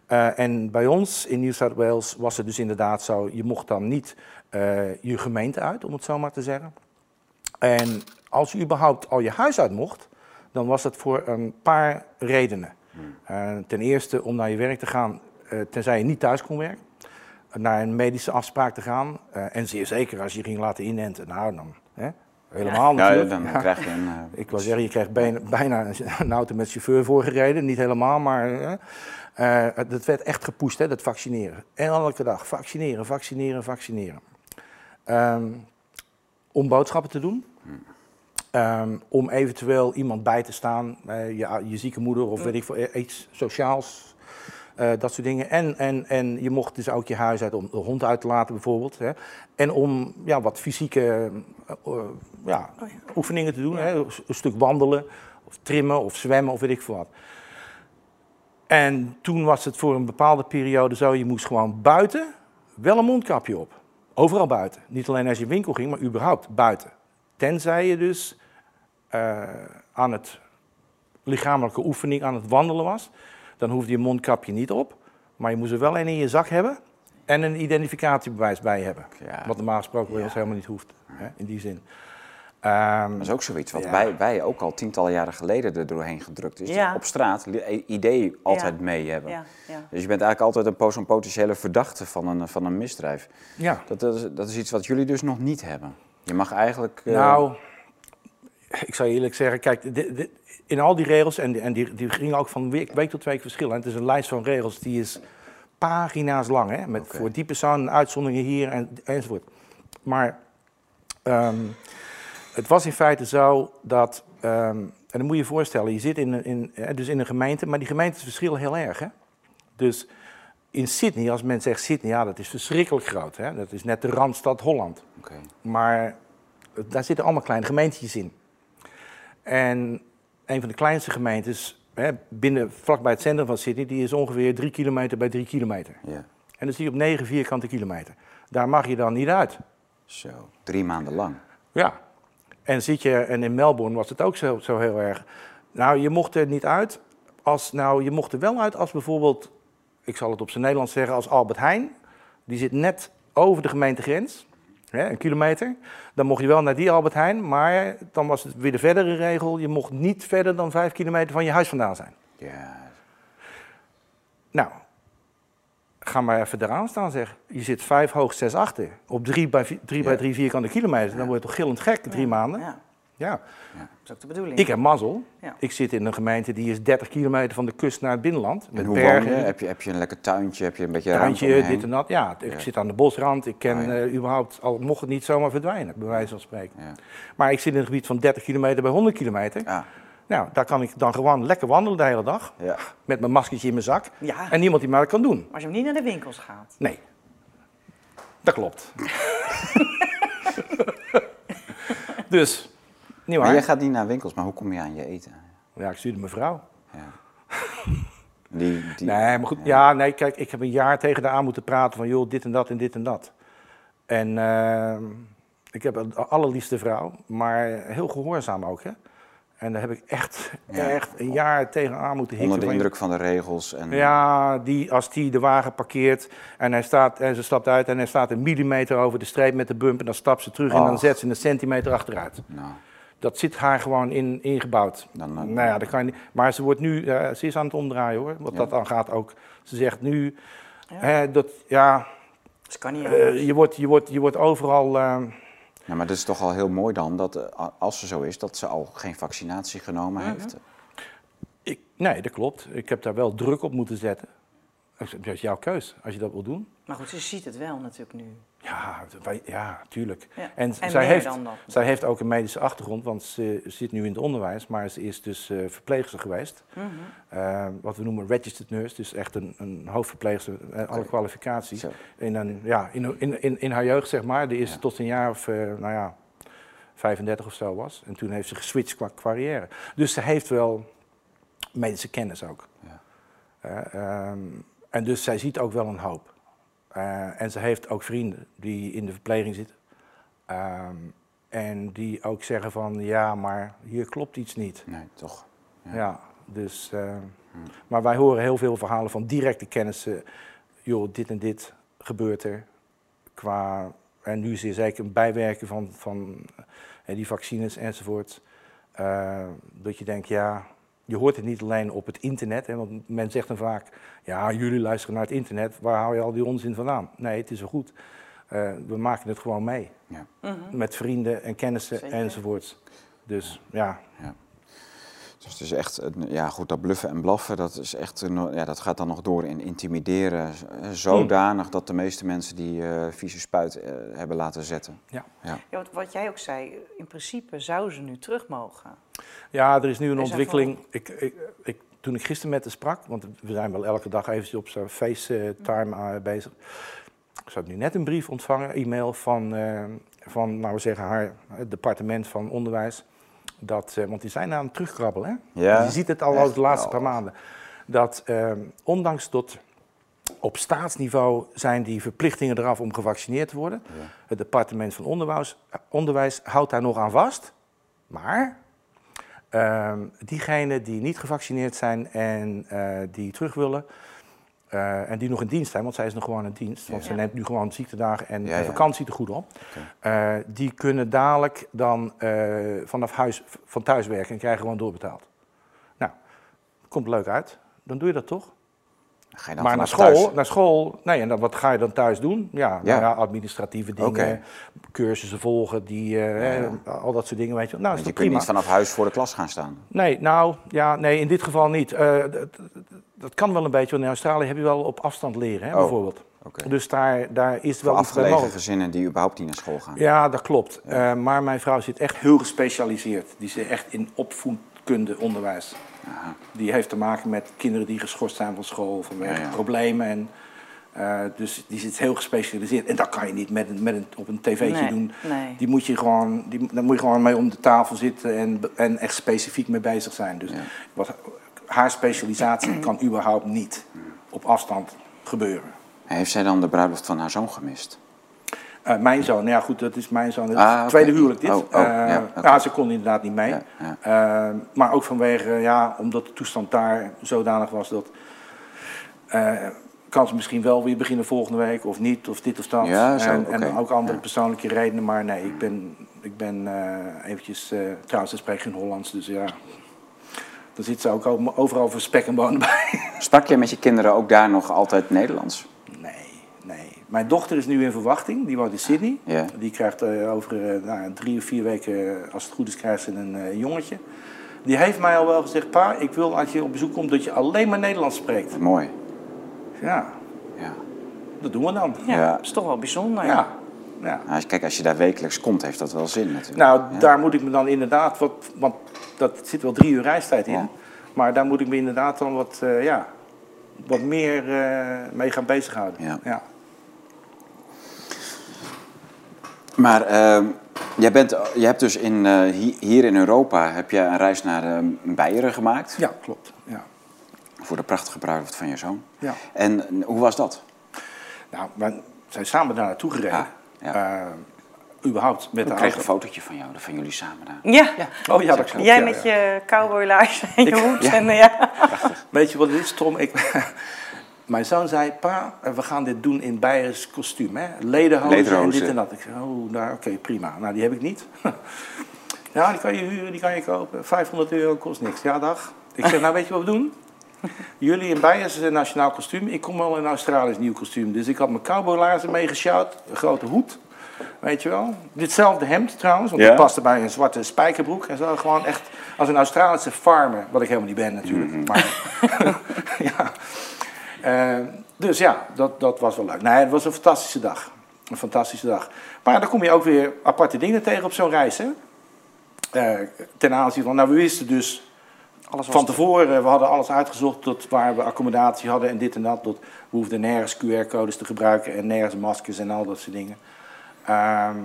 Eh, en bij ons in New South Wales was het dus inderdaad zo, je mocht dan niet eh, je gemeente uit, om het zo maar te zeggen. En als je überhaupt al je huis uit mocht, dan was dat voor een paar redenen. Eh, ten eerste om naar je werk te gaan, tenzij je niet thuis kon werken. Naar een medische afspraak te gaan. en zeer zeker als je ging laten inenten. Nou, dan hè, helemaal Ja, natuurlijk. dan Ja. krijg je een... Ik wil zeggen, je krijgt bijna, bijna een auto met chauffeur voorgereden. Niet helemaal, maar eh, dat werd echt gepusht, hè, dat vaccineren. En elke dag vaccineren, vaccineren, vaccineren. Ehm, om boodschappen te doen. Ehm, om eventueel iemand bij te staan, eh, je, je zieke moeder of weet ik veel, eh, iets sociaals. dat soort dingen. En, en, en je mocht dus ook je huis uit om de hond uit te laten, bijvoorbeeld. Hè. En om ja, wat fysieke eh, ja, oefeningen te doen. Hè. Een stuk wandelen, of trimmen, of zwemmen, of weet ik veel wat. En toen was het voor een bepaalde periode zo, je moest gewoon buiten wel een mondkapje op. Overal buiten. Niet alleen als je winkel ging, maar überhaupt buiten. Tenzij je dus eh, aan het lichamelijke oefening, aan het wandelen was. Dan hoefde je mondkapje niet op. Maar je moest er wel één in je zak hebben en een identificatiebewijs bij hebben. Ja. Wat normaal gesproken ons helemaal niet hoeft, hè, in die zin. Ehm, Dat is ook zoiets wat Ja. wij, wij ook al tientallen jaren geleden er doorheen gedrukt is. Ja. Op straat li- idee altijd Ja. mee hebben. Ja, ja. Dus je bent eigenlijk altijd een, zo'n potentiële verdachte van een, van een misdrijf. ja. Dat, dat, is, dat is iets wat jullie dus nog niet hebben. Je mag eigenlijk... eh, Nou, ik zou eerlijk zeggen, kijk, in al die regels, en, die- en die, die gingen ook van week, week tot week verschillen. Het is een lijst van regels die is pagina's lang, hè, met voor die persoon uitzonderingen hier en, enzovoort. Maar ehm, het was in feite zo dat, ehm, en dan moet je je voorstellen, je zit in, in, dus in een gemeente, maar die gemeentes verschillen heel erg. Hè? Dus in Sydney, als men zegt Sydney, ja, dat is verschrikkelijk groot. Hè? Dat is net de randstad Holland. Maar daar zitten allemaal kleine gemeentjes in. En een van de kleinste gemeentes, hè, binnen, vlakbij het centrum van Sydney, die is ongeveer drie kilometer bij drie kilometer. En dan zie je op negen vierkante kilometer. Daar mag je dan niet uit. zo. Drie maanden lang. Ja. En, zit je, en in Melbourne was het ook zo, zo heel erg. Nou, je mocht er niet uit. Als, nou, je mocht er wel uit als bijvoorbeeld, ik zal het op zijn Nederlands zeggen, als Albert Heijn. Die zit net over de gemeentegrens, hè, een kilometer. Dan mocht je wel naar die Albert Heijn, maar dan was het weer de verdere regel. Je mocht niet verder dan vijf kilometer van je huis vandaan zijn. Ja, Nou, ga maar even eraan staan zeg. Je zit vijf hoog, zes achter. Op drie bij, drie, bij drie vierkante kilometer. Dan word je toch gillend gek, drie maanden? Ja, ja. dat is ook de bedoeling. Ik heb mazzel. Ja. Ik zit in een gemeente die is 30 kilometer van de kust naar het binnenland. en Met hoe bergen, je? Heb, je? heb je een lekker tuintje? Heb je een beetje ruimte tuintje, dit en dat. Ja, ik zit aan de bosrand. Ik ken ja. eh, überhaupt, al mocht het niet zomaar verdwijnen, bij wijze van spreken. Ja. Maar ik zit in een gebied van 30 kilometer bij 100 kilometer. Nou, daar kan ik dan gewoon lekker wandelen de hele dag. ja. Met mijn maskertje in mijn zak. Ja, En niemand die mij dat kan doen. als je hem niet naar de winkels gaat. Nee. Dat klopt. dus, niet Maar jij gaat niet naar winkels, maar hoe kom je aan je eten? Ja, ik stuurde mijn vrouw. Ja. Die, die, Nee, maar goed. Ja, nee, kijk, ik heb een jaar tegen haar aan moeten praten van, joh, dit en dat en dit en dat. En ehm, ik heb een allerliefste vrouw, maar heel gehoorzaam ook, hè. En daar heb ik echt, Ja. echt een jaar tegen aan moeten hikken. Onder de indruk van de regels. En, Ja, die, als die de wagen parkeert en, hij staat, en ze stapt uit en hij staat een millimeter over de streep met de bump... en dan stapt ze terug en dan zet ze een centimeter achteruit. Nou, Dat zit haar gewoon in, ingebouwd. Dan, nou ja, dat kan je niet. Maar ze wordt nu, eh, ze is aan het omdraaien hoor, wat Ja. dat dan gaat ook. Ze zegt nu, Ja. hè, dat, ja, Dat kan niet eh, je, wordt, je, wordt, je wordt overal, eh, ja, maar het is toch al heel mooi dan, dat eh, als ze zo is, dat ze al geen vaccinatie genomen heeft. ik, nee dat klopt. Ik heb daar wel druk op moeten zetten. Dat is jouw keus, als je dat wil doen. Maar goed, ze ziet het wel natuurlijk nu. Ja, wij, ja tuurlijk. Ja. En, En zij, heeft, dan zij heeft ook een medische achtergrond, want ze zit nu in het onderwijs, maar ze is dus eh, verpleegster geweest. Mhm. Eh, wat we noemen registered nurse, dus echt een, een hoofdverpleegster, eh, alle kwalificaties. In, een, ja, in, in, in, in haar jeugd, zeg maar, die is Ja. tot een jaar of, nou ja, 35 of zo was. En toen heeft ze geswitcht qua carrière. Dus ze heeft wel medische kennis ook. Ja. Eh, ehm, en dus zij ziet ook wel een hoop. Eh, en ze heeft ook vrienden die in de verpleging zitten. Ehm, en die ook zeggen van, ja, maar hier klopt iets niet. Nee, toch. Ja. Ja, dus. eh, Maar wij horen heel veel verhalen van directe kennissen. Joh, dit en dit gebeurt er. Qua. En nu is er zeker een bijwerking van, van eh, die vaccines enzovoort. Dat je denkt, ja, je hoort het niet alleen op het internet. Hè, want men zegt dan vaak, ja, jullie luisteren naar het internet. Waar hou je al die onzin vandaan? Nee, het is wel goed. Eh, we maken het gewoon mee. Ja. Mhm. Met vrienden en kennissen Zeker. enzovoort. Dus ja, Dus het is echt, een- ja goed, dat bluffen en blaffen, dat, is echt, een- ja, dat gaat dan nog door in intimideren. eh, Zodanig dat de meeste mensen die eh vieze spuit eh, hebben laten zetten. ja. Ja, wat, wat jij ook zei, in principe zou ze nu terug mogen. Ja, er is nu een Is ontwikkeling. Ik, ik, ik, toen ik gisteren met haar sprak, want we zijn wel elke dag even op zo'n FaceTime bezig. Ik had nu net een brief ontvangen, e-mail van, van nou we zeggen, haar het departement van onderwijs. Dat, eh, want die zijn aan het terugkrabbelen. Hè? Ja, je ziet het al over de laatste paar maanden. Dat eh, ondanks tot op staatsniveau zijn die verplichtingen eraf om gevaccineerd te worden. Ja. Het departement van onderwijs, onderwijs houdt daar nog aan vast. Maar ehm diegenen die niet gevaccineerd zijn en eh, die terug willen, eh, en die nog in dienst zijn, want zij is nog gewoon in dienst. Want Ja. ze neemt nu gewoon ziektedagen en, Ja, en ja. vakantie te goed op. Eh, die kunnen dadelijk dan eh, vanaf huis van thuis werken en krijgen gewoon doorbetaald. Nou, komt leuk uit. Dan doe je dat toch? Ga je dan maar naar school, thuis? naar school, nee, en dan, wat ga je dan thuis doen? Ja, nou Ja. ja, administratieve dingen, cursussen volgen, die, eh, Ja. eh, al dat soort dingen, weet je. Nou, is je kunt prima. niet vanaf huis voor de klas gaan staan. Nee, nou, ja, nee, in dit geval niet. Eh, dat kan wel een beetje, want in Australië heb je wel op afstand leren, hè, Oh, bijvoorbeeld. Dus daar, daar is wel afgelegen gezinnen die überhaupt niet naar school gaan. Ja, dat klopt. Maar mijn vrouw zit echt heel gespecialiseerd. Die zit echt in opvoedkunde onderwijs. Die heeft te maken met kinderen die geschorst zijn van school vanwege Ja, ja. problemen. En, eh, dus die zit heel gespecialiseerd. En dat kan je niet met een, met een, op een tv'tje Nee, doen. nee. Die moet je gewoon, die, daar moet je gewoon mee om de tafel zitten en, en echt specifiek mee bezig zijn. Dus Ja. wat, haar specialisatie kan überhaupt niet op afstand gebeuren. Heeft zij dan de bruiloft van haar zoon gemist? Eh, mijn zoon, nou ja goed, dat is mijn zoon. Het Ah, tweede huwelijk dit. Oh, oh, Eh, ja, ze kon inderdaad niet mee. Ja. Eh, maar ook vanwege, ja, omdat de toestand daar zodanig was dat... kan ze misschien wel weer beginnen volgende week of niet, of dit of dat. Ja, zo, en, ook andere persoonlijke redenen. Maar nee, ik ben, ik ben eventjes... trouwens, ze spreekt geen Hollands, dus ja... Dan zit ze ook overal voor spek en bonen bij. Sprak je met je kinderen ook daar nog altijd Nederlands? Mijn dochter is nu in verwachting. Die woont in Sydney. Ja. Die krijgt eh, over eh, nou, drie of vier weken, eh, als het goed is, krijgt ze een eh, jongetje. Die heeft mij al wel gezegd, pa, ik wil als je op bezoek komt dat je alleen maar Nederlands spreekt. Mooi. Ja, Ja. dat doen we dan. Ja, is toch wel bijzonder. Ja. ja. Nou, kijk, als je daar wekelijks komt, heeft dat wel zin natuurlijk. Nou, Ja. daar moet ik me dan inderdaad, wat, want dat zit wel drie uur reistijd in. Ja. Maar daar moet ik me inderdaad dan wat, eh, ja, wat meer eh, mee gaan bezighouden. Ja. Ja. Maar ehm, jij, bent, jij hebt dus in, eh, hi- hier in Europa heb je een reis naar eh, Beieren gemaakt. ja, klopt. Ja. Voor de prachtige bruiloft van je zoon. Ja. En hoe was dat? Nou, we zijn samen daar naartoe gereden. Ah, ja. Eh, überhaupt met Ik de kreeg een fotootje van jou, van jullie samen daar. Ja. Oh ja, dat klopt. Jij ja, met ja. je cowboylaars en je Ik- hoed. ja. En, ja. Weet je wat het is, Tom? Ik, mijn zoon zei, pa, we gaan dit doen in Beiers kostuum. Hè? Lederhozen en dit en dat. Ik zei, oh, nou, oké, prima. Nou, die heb ik niet. ja, die kan je huren, die kan je kopen. 500 euro kost niks. Ja, dag. Ik zeg, nou, weet je wat we doen? Jullie in Beiers is een nationaal kostuum. Ik kom wel in Australisch nieuw kostuum. Dus ik had mijn cowboylaarzen meegesjouwd. Een grote hoed. Weet je wel? Ditzelfde hemd trouwens, want Ja. dat paste bij een zwarte spijkerbroek. En zo gewoon echt als een Australische farmer. Wat ik helemaal niet ben natuurlijk. Mhm. Maar, ja. Eh, dus ja, dat, dat was wel leuk. Nee, het was een fantastische dag. Een fantastische dag. Maar dan kom je ook weer aparte dingen tegen op zo'n reis. Hè? Eh, ten aanzien van, nou we wisten dus Alles van tevoren, we hadden alles uitgezocht tot waar we accommodatie hadden en dit en dat. Tot, we hoefden nergens QR-codes te gebruiken en nergens maskers en al dat soort dingen. Ehm,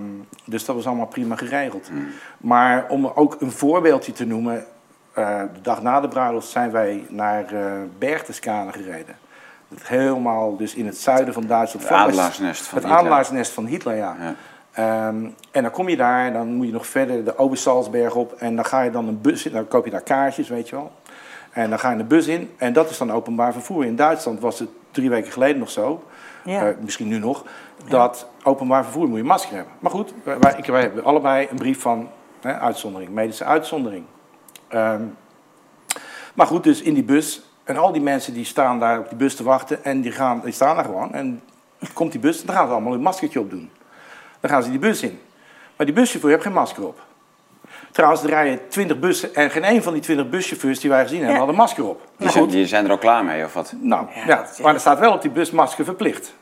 dus dat was allemaal prima geregeld. Maar om ook een voorbeeldje te noemen, eh, de dag na de bruiloft zijn wij naar eh Berchtesgaden gereden. Helemaal dus in het zuiden van Duitsland. Het adelaarsnest van Het Hitler. adelaarsnest van Hitler, ja. Ja. Ehm, en dan kom je daar, en dan moet je nog verder de Obersalzberg op. En dan ga je dan een bus in, dan koop je daar kaartjes, weet je wel. En dan ga je de bus in, en dat is dan openbaar vervoer. In Duitsland was het drie weken geleden nog zo, Ja. eh, misschien nu nog, dat openbaar vervoer moet je masker hebben. Maar goed, wij, wij- ik, wij hebben allebei een brief van hè, uitzondering, medische uitzondering. Ehm, maar goed, dus in die bus, en al die mensen die staan daar op die bus te wachten, en die, gaan, die staan daar gewoon. En komt die bus, dan gaan ze allemaal een maskertje op doen. Dan gaan ze die bus in. Maar die buschauffeur heeft geen masker op. Trouwens, er rijden 20 bussen en geen een van die 20 buschauffeurs die wij gezien hebben, Ja. had een masker op. Die, zijn, die zijn er al klaar mee, of wat? nou, Ja, maar er staat wel op die bus masker verplicht.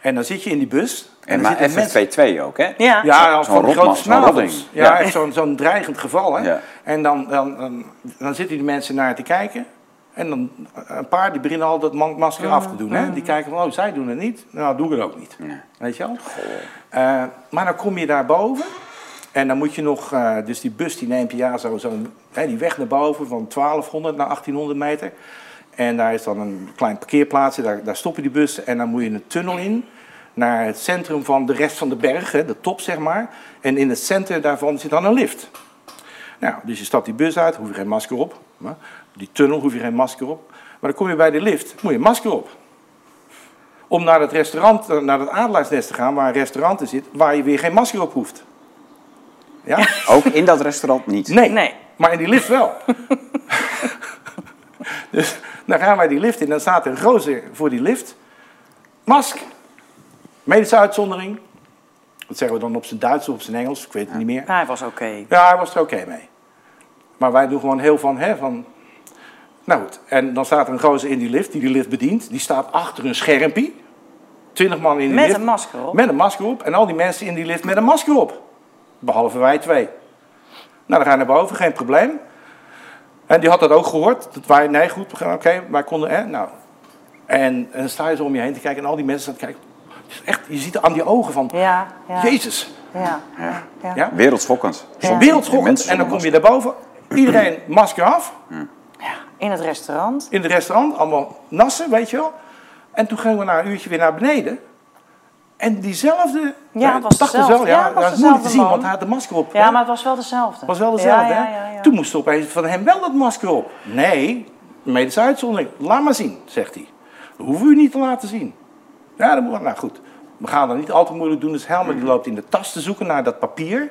En dan zit je in die bus. En dan maar zitten mensen- FFP2 ook, hè? Ja. ja, Zo'n van grote zo'n snavels. Ja, Ja. echt zo'n zo'n dreigend geval. Hè? Ja. En dan, dan, dan, dan zitten die mensen naar te kijken. En dan een paar die beginnen al dat masker af te doen. Hè? Die kijken van, oh, zij doen het niet. Nou, doe ik het ook niet. Nee. Weet je wel? Eh, maar dan kom je daar boven. En dan moet je nog, eh, dus die bus die neemt je ja, zo, zo, hè, die weg naar boven van 1200 naar 1800 meter. En daar is dan een klein parkeerplaatsje, daar, daar stoppen die bussen. En dan moet je een tunnel in naar het centrum van de rest van de berg, hè, de top zeg maar. En in het centrum daarvan zit dan een lift. Nou, dus je stapt die bus uit, hoef je geen masker op. Maar die tunnel hoef je geen masker op. Maar dan kom je bij de lift, moet je een masker op. om naar het restaurant, eh, naar het adelaarsnest te gaan, waar een restaurant in zit, waar je weer geen masker op hoeft. Ja? Ook in dat restaurant niet. Nee, Nee. maar in die lift wel. dus dan gaan wij die lift in, dan staat er een gozer voor die lift. Mask. Medische uitzondering. Dat zeggen we dan op zijn Duits of op zijn Engels, ik weet het niet meer. Hij was oké. Ja, hij was er oké mee. Maar wij doen gewoon heel van, hè, van... Nou goed, en dan staat er een gozer in die lift, die die lift bedient. Die staat achter een schermpje. Twintig man in die Met lift. een masker op. Met een masker op. En al die mensen in die lift met een masker op. Behalve wij twee. Nou, dan ga je naar boven, geen probleem. En die had dat ook gehoord. Dat wij, nee, goed, oké, wij konden, hè, nou. En, en dan sta je zo om je heen te kijken en al die mensen staan te kijken. Het is echt, je ziet het aan die ogen van, Ja, ja. Jezus. Ja, ja. ja. Ja? Wereldschokkend. Ja. Wereldschokkend. Mensen En dan kom je daarboven, iedereen masker af. In het restaurant. In het restaurant, allemaal nassen, weet je wel. En toen gingen we na een uurtje weer naar beneden. En diezelfde, Ja, eh, het was dezelfde. wel, ja, was dat is moeilijk te zien, man. want hij had de masker op. Ja, hè. maar het was wel dezelfde. was wel dezelfde, ja, hè? ja, ja, ja. Toen moest opeens van hem wel dat masker op. Nee, medische uitzondering. Laat maar zien, zegt hij. Dat hoeven u niet te laten zien. Ja, dat moet Nou goed, we gaan dat niet al te moeilijk doen. Dus Helmer die loopt in de tas te zoeken naar dat papier.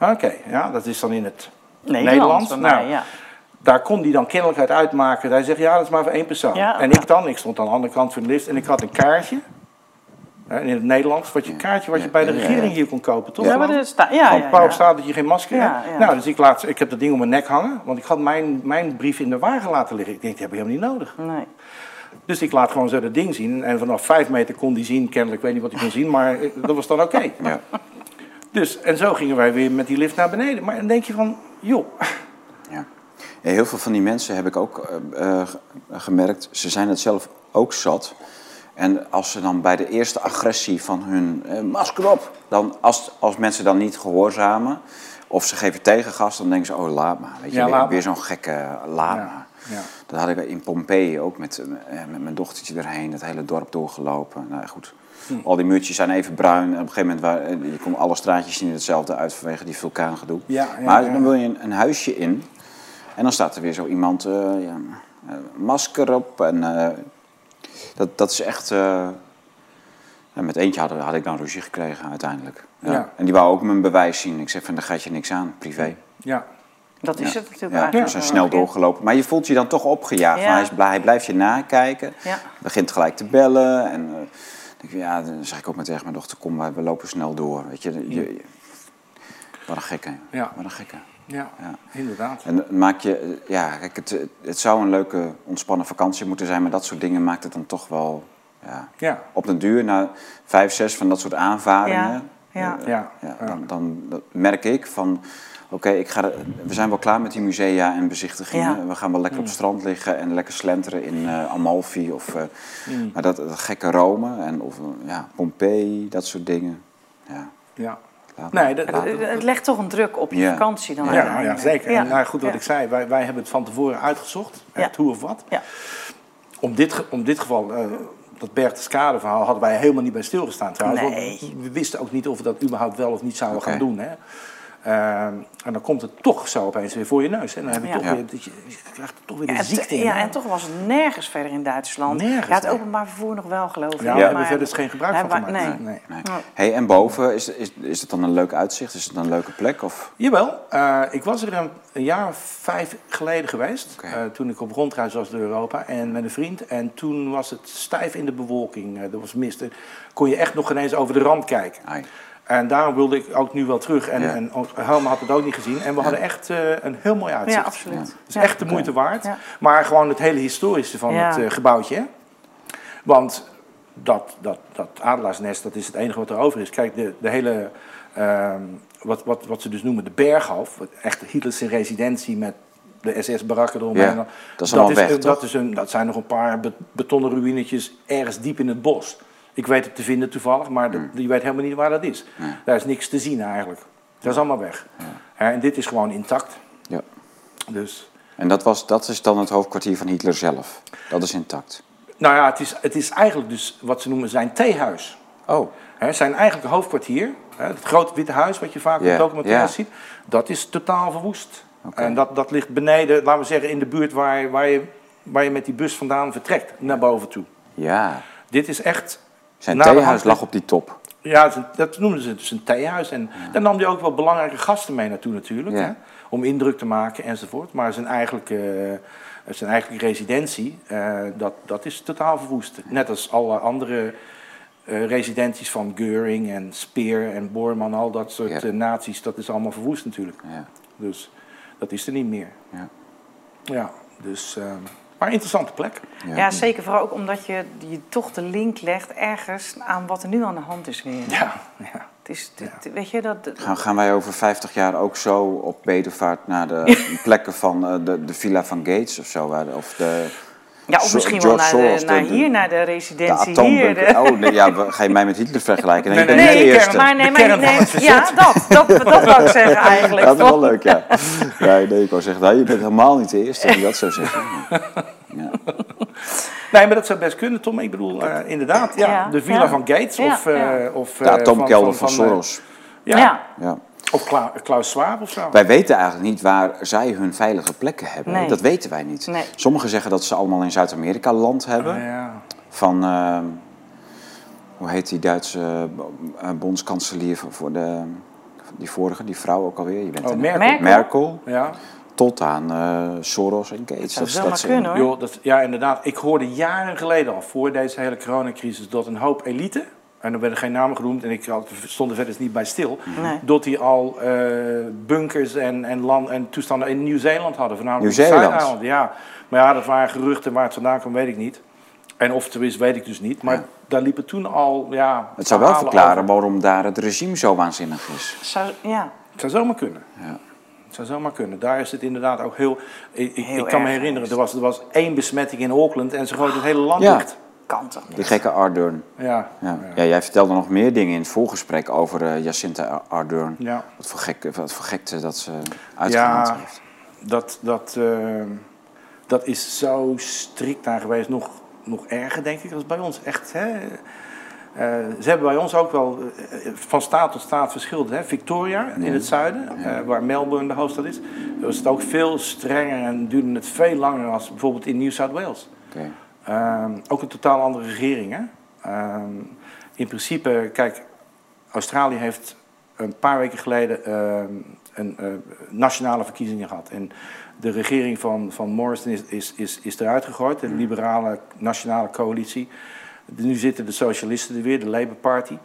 Oké, ja, dat is dan in het Nederlands, Nederlands. Nou, ja. Daar kon hij dan kennelijk uit uitmaken. Hij zegt, ja, dat is maar voor één persoon. Ja, en ja. ik dan, ik stond aan de andere kant van de lift en ik had een kaartje. hè, In het Nederlands, wat je een kaartje wat je bij de regering ja. hier kon kopen, toch? Ja, maar er sta- ja, ja, Pauw ja. staat dat je geen masker Ja, hebt. ja. Nou, dus ik, laat, ik heb dat ding om mijn nek hangen, want ik had mijn, mijn brief in de wagen laten liggen. Ik denk, die heb ik helemaal niet nodig. Nee. Dus ik laat gewoon zo dat ding zien. En vanaf vijf meter kon die zien, kennelijk, ik weet niet wat hij kon zien, maar eh, dat was dan oké. Ja. Dus, en zo gingen wij weer met die lift naar beneden. Maar dan denk je van, joh, heel veel van die mensen heb ik ook eh, eh, gemerkt, ze zijn het zelf ook zat. En als ze dan bij de eerste agressie van hun eh, masker op, dan als, als mensen dan niet gehoorzamen of ze geven tegengas, dan denken ze, oh laat maar. Weet je, Ja, weer, zo'n gekke eh, laat Ja, maar. ja. Dat had ik in Pompeii ook met, met mijn dochtertje erheen, het hele dorp doorgelopen. Nou goed, Hm. al die muurtjes zijn even bruin. En op een gegeven moment, waar, je kon alle straatjes zien hetzelfde uit vanwege die vulkaangedoe. Maar dan wil je een, een huisje in en dan staat er weer zo iemand, eh, ja, eh, masker op. En eh, dat, dat is echt. eh, met eentje had, had ik dan ruzie gekregen uiteindelijk. Ja. Ja. En die wou ook mijn bewijs zien. Ik zeg van, daar gaat je niks aan, privé. ja. Dat is Ja. het natuurlijk Ja, eigenlijk. we zijn wel. snel doorgelopen. Maar je voelt je dan toch opgejaagd. Hij, is blij, hij blijft je nakijken. Ja. Begint gelijk te bellen. En eh, denk ik, ja, dan zeg ik ook maar tegen mijn dochter, kom, we lopen snel door. Weet je, je, je- wat een gekke. Ja. Wat een gekke. Ja, Ja. inderdaad. En het maak je, ja, kijk, het, het zou een leuke ontspannen vakantie moeten zijn, maar dat soort dingen maakt het dan toch wel, ja, Ja, op den duur, na vijf, zes van dat soort aanvaringen, Ja, ja. eh. Dan, dan merk ik van, oké, ik ga, we zijn wel klaar met die musea en bezichtigingen. Ja. We gaan wel lekker op het strand liggen en lekker slenteren in eh, Amalfi of, eh, Mm. maar dat, dat gekke Rome en of, ja, Pompeii, dat soort dingen. Ja, ja. Nee, dat, Het, legt toch een druk op je Ja. vakantie dan Ja, uiteindelijk. ja, zeker. Ja. En nou, goed wat Ja. ik zei, wij, wij hebben het van tevoren uitgezocht, hè, Ja. het hoe of wat. Ja. Om dit, om dit geval, eh, dat Berchtesgade verhaal, hadden wij helemaal niet bij stilgestaan trouwens. want. We wisten ook niet of we dat überhaupt wel of niet zouden gaan doen. Hè. Ehm, en dan komt het toch zo opeens weer voor je neus. Hè. Dan heb je Ja. toch weer, dat je, je krijgt toch weer de en, ziekte in. ja, en toch was het nergens verder in Duitsland. Nergens, ja, het openbaar vervoer nog wel, geloof ik. Ja, we maar- hebben verder geen gebruik van gemaakt. nee. nee. Nee. Hey, en boven, is, is, is het dan een leuk uitzicht? Is het een leuke plek? Of? Jawel, eh, ik was er een, een jaar of vijf geleden geweest. Eh, toen ik op rondreis was door Europa en met een vriend. En toen was het stijf in de bewolking. eh, er was mist. En kon je echt nog ineens over de rand kijken. Ai. En daarom wilde ik ook nu wel terug. En, Ja. en Helma had het ook niet gezien. En we hadden echt eh, een heel mooi uitzicht. Ja, absoluut. Het is Ja. echt de moeite waard. Ja. Maar gewoon het hele historische van Ja. het eh, gebouwtje. hè. Want dat, dat, dat adelaarsnest, dat is het enige wat er over is. Kijk, de, de hele, ehm, wat, wat, wat ze dus noemen de Berghof. wat Echt Hitlers residentie met de SS-barakken eromheen. Ja, dat is allemaal weg, een- toch? dat, is een, dat zijn nog een paar be- betonnen ruïnetjes ergens diep in het bos. Ik weet het te vinden toevallig, maar dat, je weet helemaal niet waar dat is. Nee. Daar is niks te zien eigenlijk. Dat is allemaal weg. Hè, En dit is gewoon intact. Ja. Dus, En dat, was, dat is dan het hoofdkwartier van Hitler zelf. Dat is intact. nou ja, het is, het is eigenlijk dus wat ze noemen zijn theehuis. Oh, Hè, zijn eigenlijk hoofdkwartier, het grote witte huis wat je vaak Ja, op documentaires ja. ziet, dat is totaal verwoest. Oké. En dat, dat ligt beneden, laten we zeggen, in de buurt waar, waar, je, waar je met die bus vandaan vertrekt, naar boven toe. ja. Dit is echt... Zijn de theehuis lag op die top. Ja, dat noemden ze dus een theehuis. En daar nam hij ook wel belangrijke gasten mee naartoe natuurlijk. Ja. Hè, om indruk te maken enzovoort. Maar zijn eigenlijke, eh, zijn eigenlijke residentie, eh, dat, dat is totaal verwoest. Net als alle andere eh, residenties van Geuring en Speer en Bormann. Al dat soort Ja. naties, dat is allemaal verwoest natuurlijk. Ja. Dus dat is er niet meer. Ja. Ja, dus... eh, maar een interessante plek. Ja, zeker. Vooral ook omdat je, je toch de link legt ergens aan wat er nu aan de hand is weer. Ja, ja. Het is, het- Weet je, dat, Gaan, gaan wij over 50 jaar ook zo op bedevaart naar de plekken van eh, de, de Villa van Gates of zo? waar- Of de, ja, of misschien wel naar, de, naar de- hier, naar de de residentie hier. de- Oh, nee, ja, ga je mij met Hitler vergelijken? Nee, Nee, nee, niet de nee, eerste. maar nee, maar van nee, ja, dat, dat, dat wou ik zeggen eigenlijk. Dat is wel leuk, ja. Nee, nee, ik wou zeggen, nou, je bent helemaal niet de eerste die dat zou zeggen. Ja. Nee, maar dat zou best kunnen, Tom. Ik bedoel, eh, inderdaad, ja, Ja, de Villa ja. van Gates Ja, of... eh, ja. of De eh, atoomkelder van, eh, Soros. ja. Ja. Of Kla- Klaus Schwab of zo. Wij weten eigenlijk niet waar zij hun veilige plekken hebben. Nee. Dat weten wij niet. Nee. Sommigen zeggen dat ze allemaal in Zuid-Amerika land hebben. Ah, ja. Van, eh, hoe heet die Duitse eh, bondskanselier voor- voor de, die vorige, die vrouw ook alweer? Je bent Oh, er- Merkel. Merkel. Merkel, Ja. tot aan eh, Soros en Gates. zou is- zomaar ze- kunnen, hoor. Joh, dat, ja, inderdaad. Ik hoorde jaren geleden al, voor deze hele coronacrisis, dat een hoop elite, en er werden geen namen genoemd en ik had- stond er verder niet bij stil, Nee. dat die al eh, bunkers en, en, land, en toestanden in Nieuw-Zeeland hadden. Voornamelijk Nieuw-Zeeland? Ja, maar ja, dat waren geruchten waar het vandaan kwam, weet ik niet. En of het er is, weet ik dus niet. Maar Ja. daar liepen toen al, ja... Het zou wel verklaren over. waarom daar het regime zo waanzinnig is. Zou, ja. Het zou zomaar kunnen. Ja. Het zou zomaar kunnen. Daar is het inderdaad ook heel... Ik, ik- Heel ik kan me herinneren, er was, er was één besmetting in Auckland en ze gooiden het hele land Ja. Kan toch niet? Die gekke Ardern. Ja. Ja. Ja. Ja, jij vertelde nog meer dingen in het voorgesprek over eh, Jacinta Ardern. Ja. Wat voor, gek, wat voor gekte dat ze uitgehaald Ja. heeft. Dat, dat, eh, dat is zo strikt daar geweest. Nog, nog erger, denk ik, als bij ons. Echt, hè. Eh, ze hebben bij ons ook wel van staat tot staat verschillend. Hè. Victoria in het zuiden, eh, waar Melbourne de hoofdstad is, was het ook veel strenger en duurde het veel langer als bijvoorbeeld in New South Wales. Oké. Ehm, ook een totaal andere regering. Hè? Ehm, in principe, kijk, Australië heeft een paar weken geleden ehm, een eh, nationale verkiezingen gehad. En de regering van, van Morrison is, is, is, is eruit gegooid, de liberale nationale coalitie. Nu zitten de socialisten er weer, de Labour Party.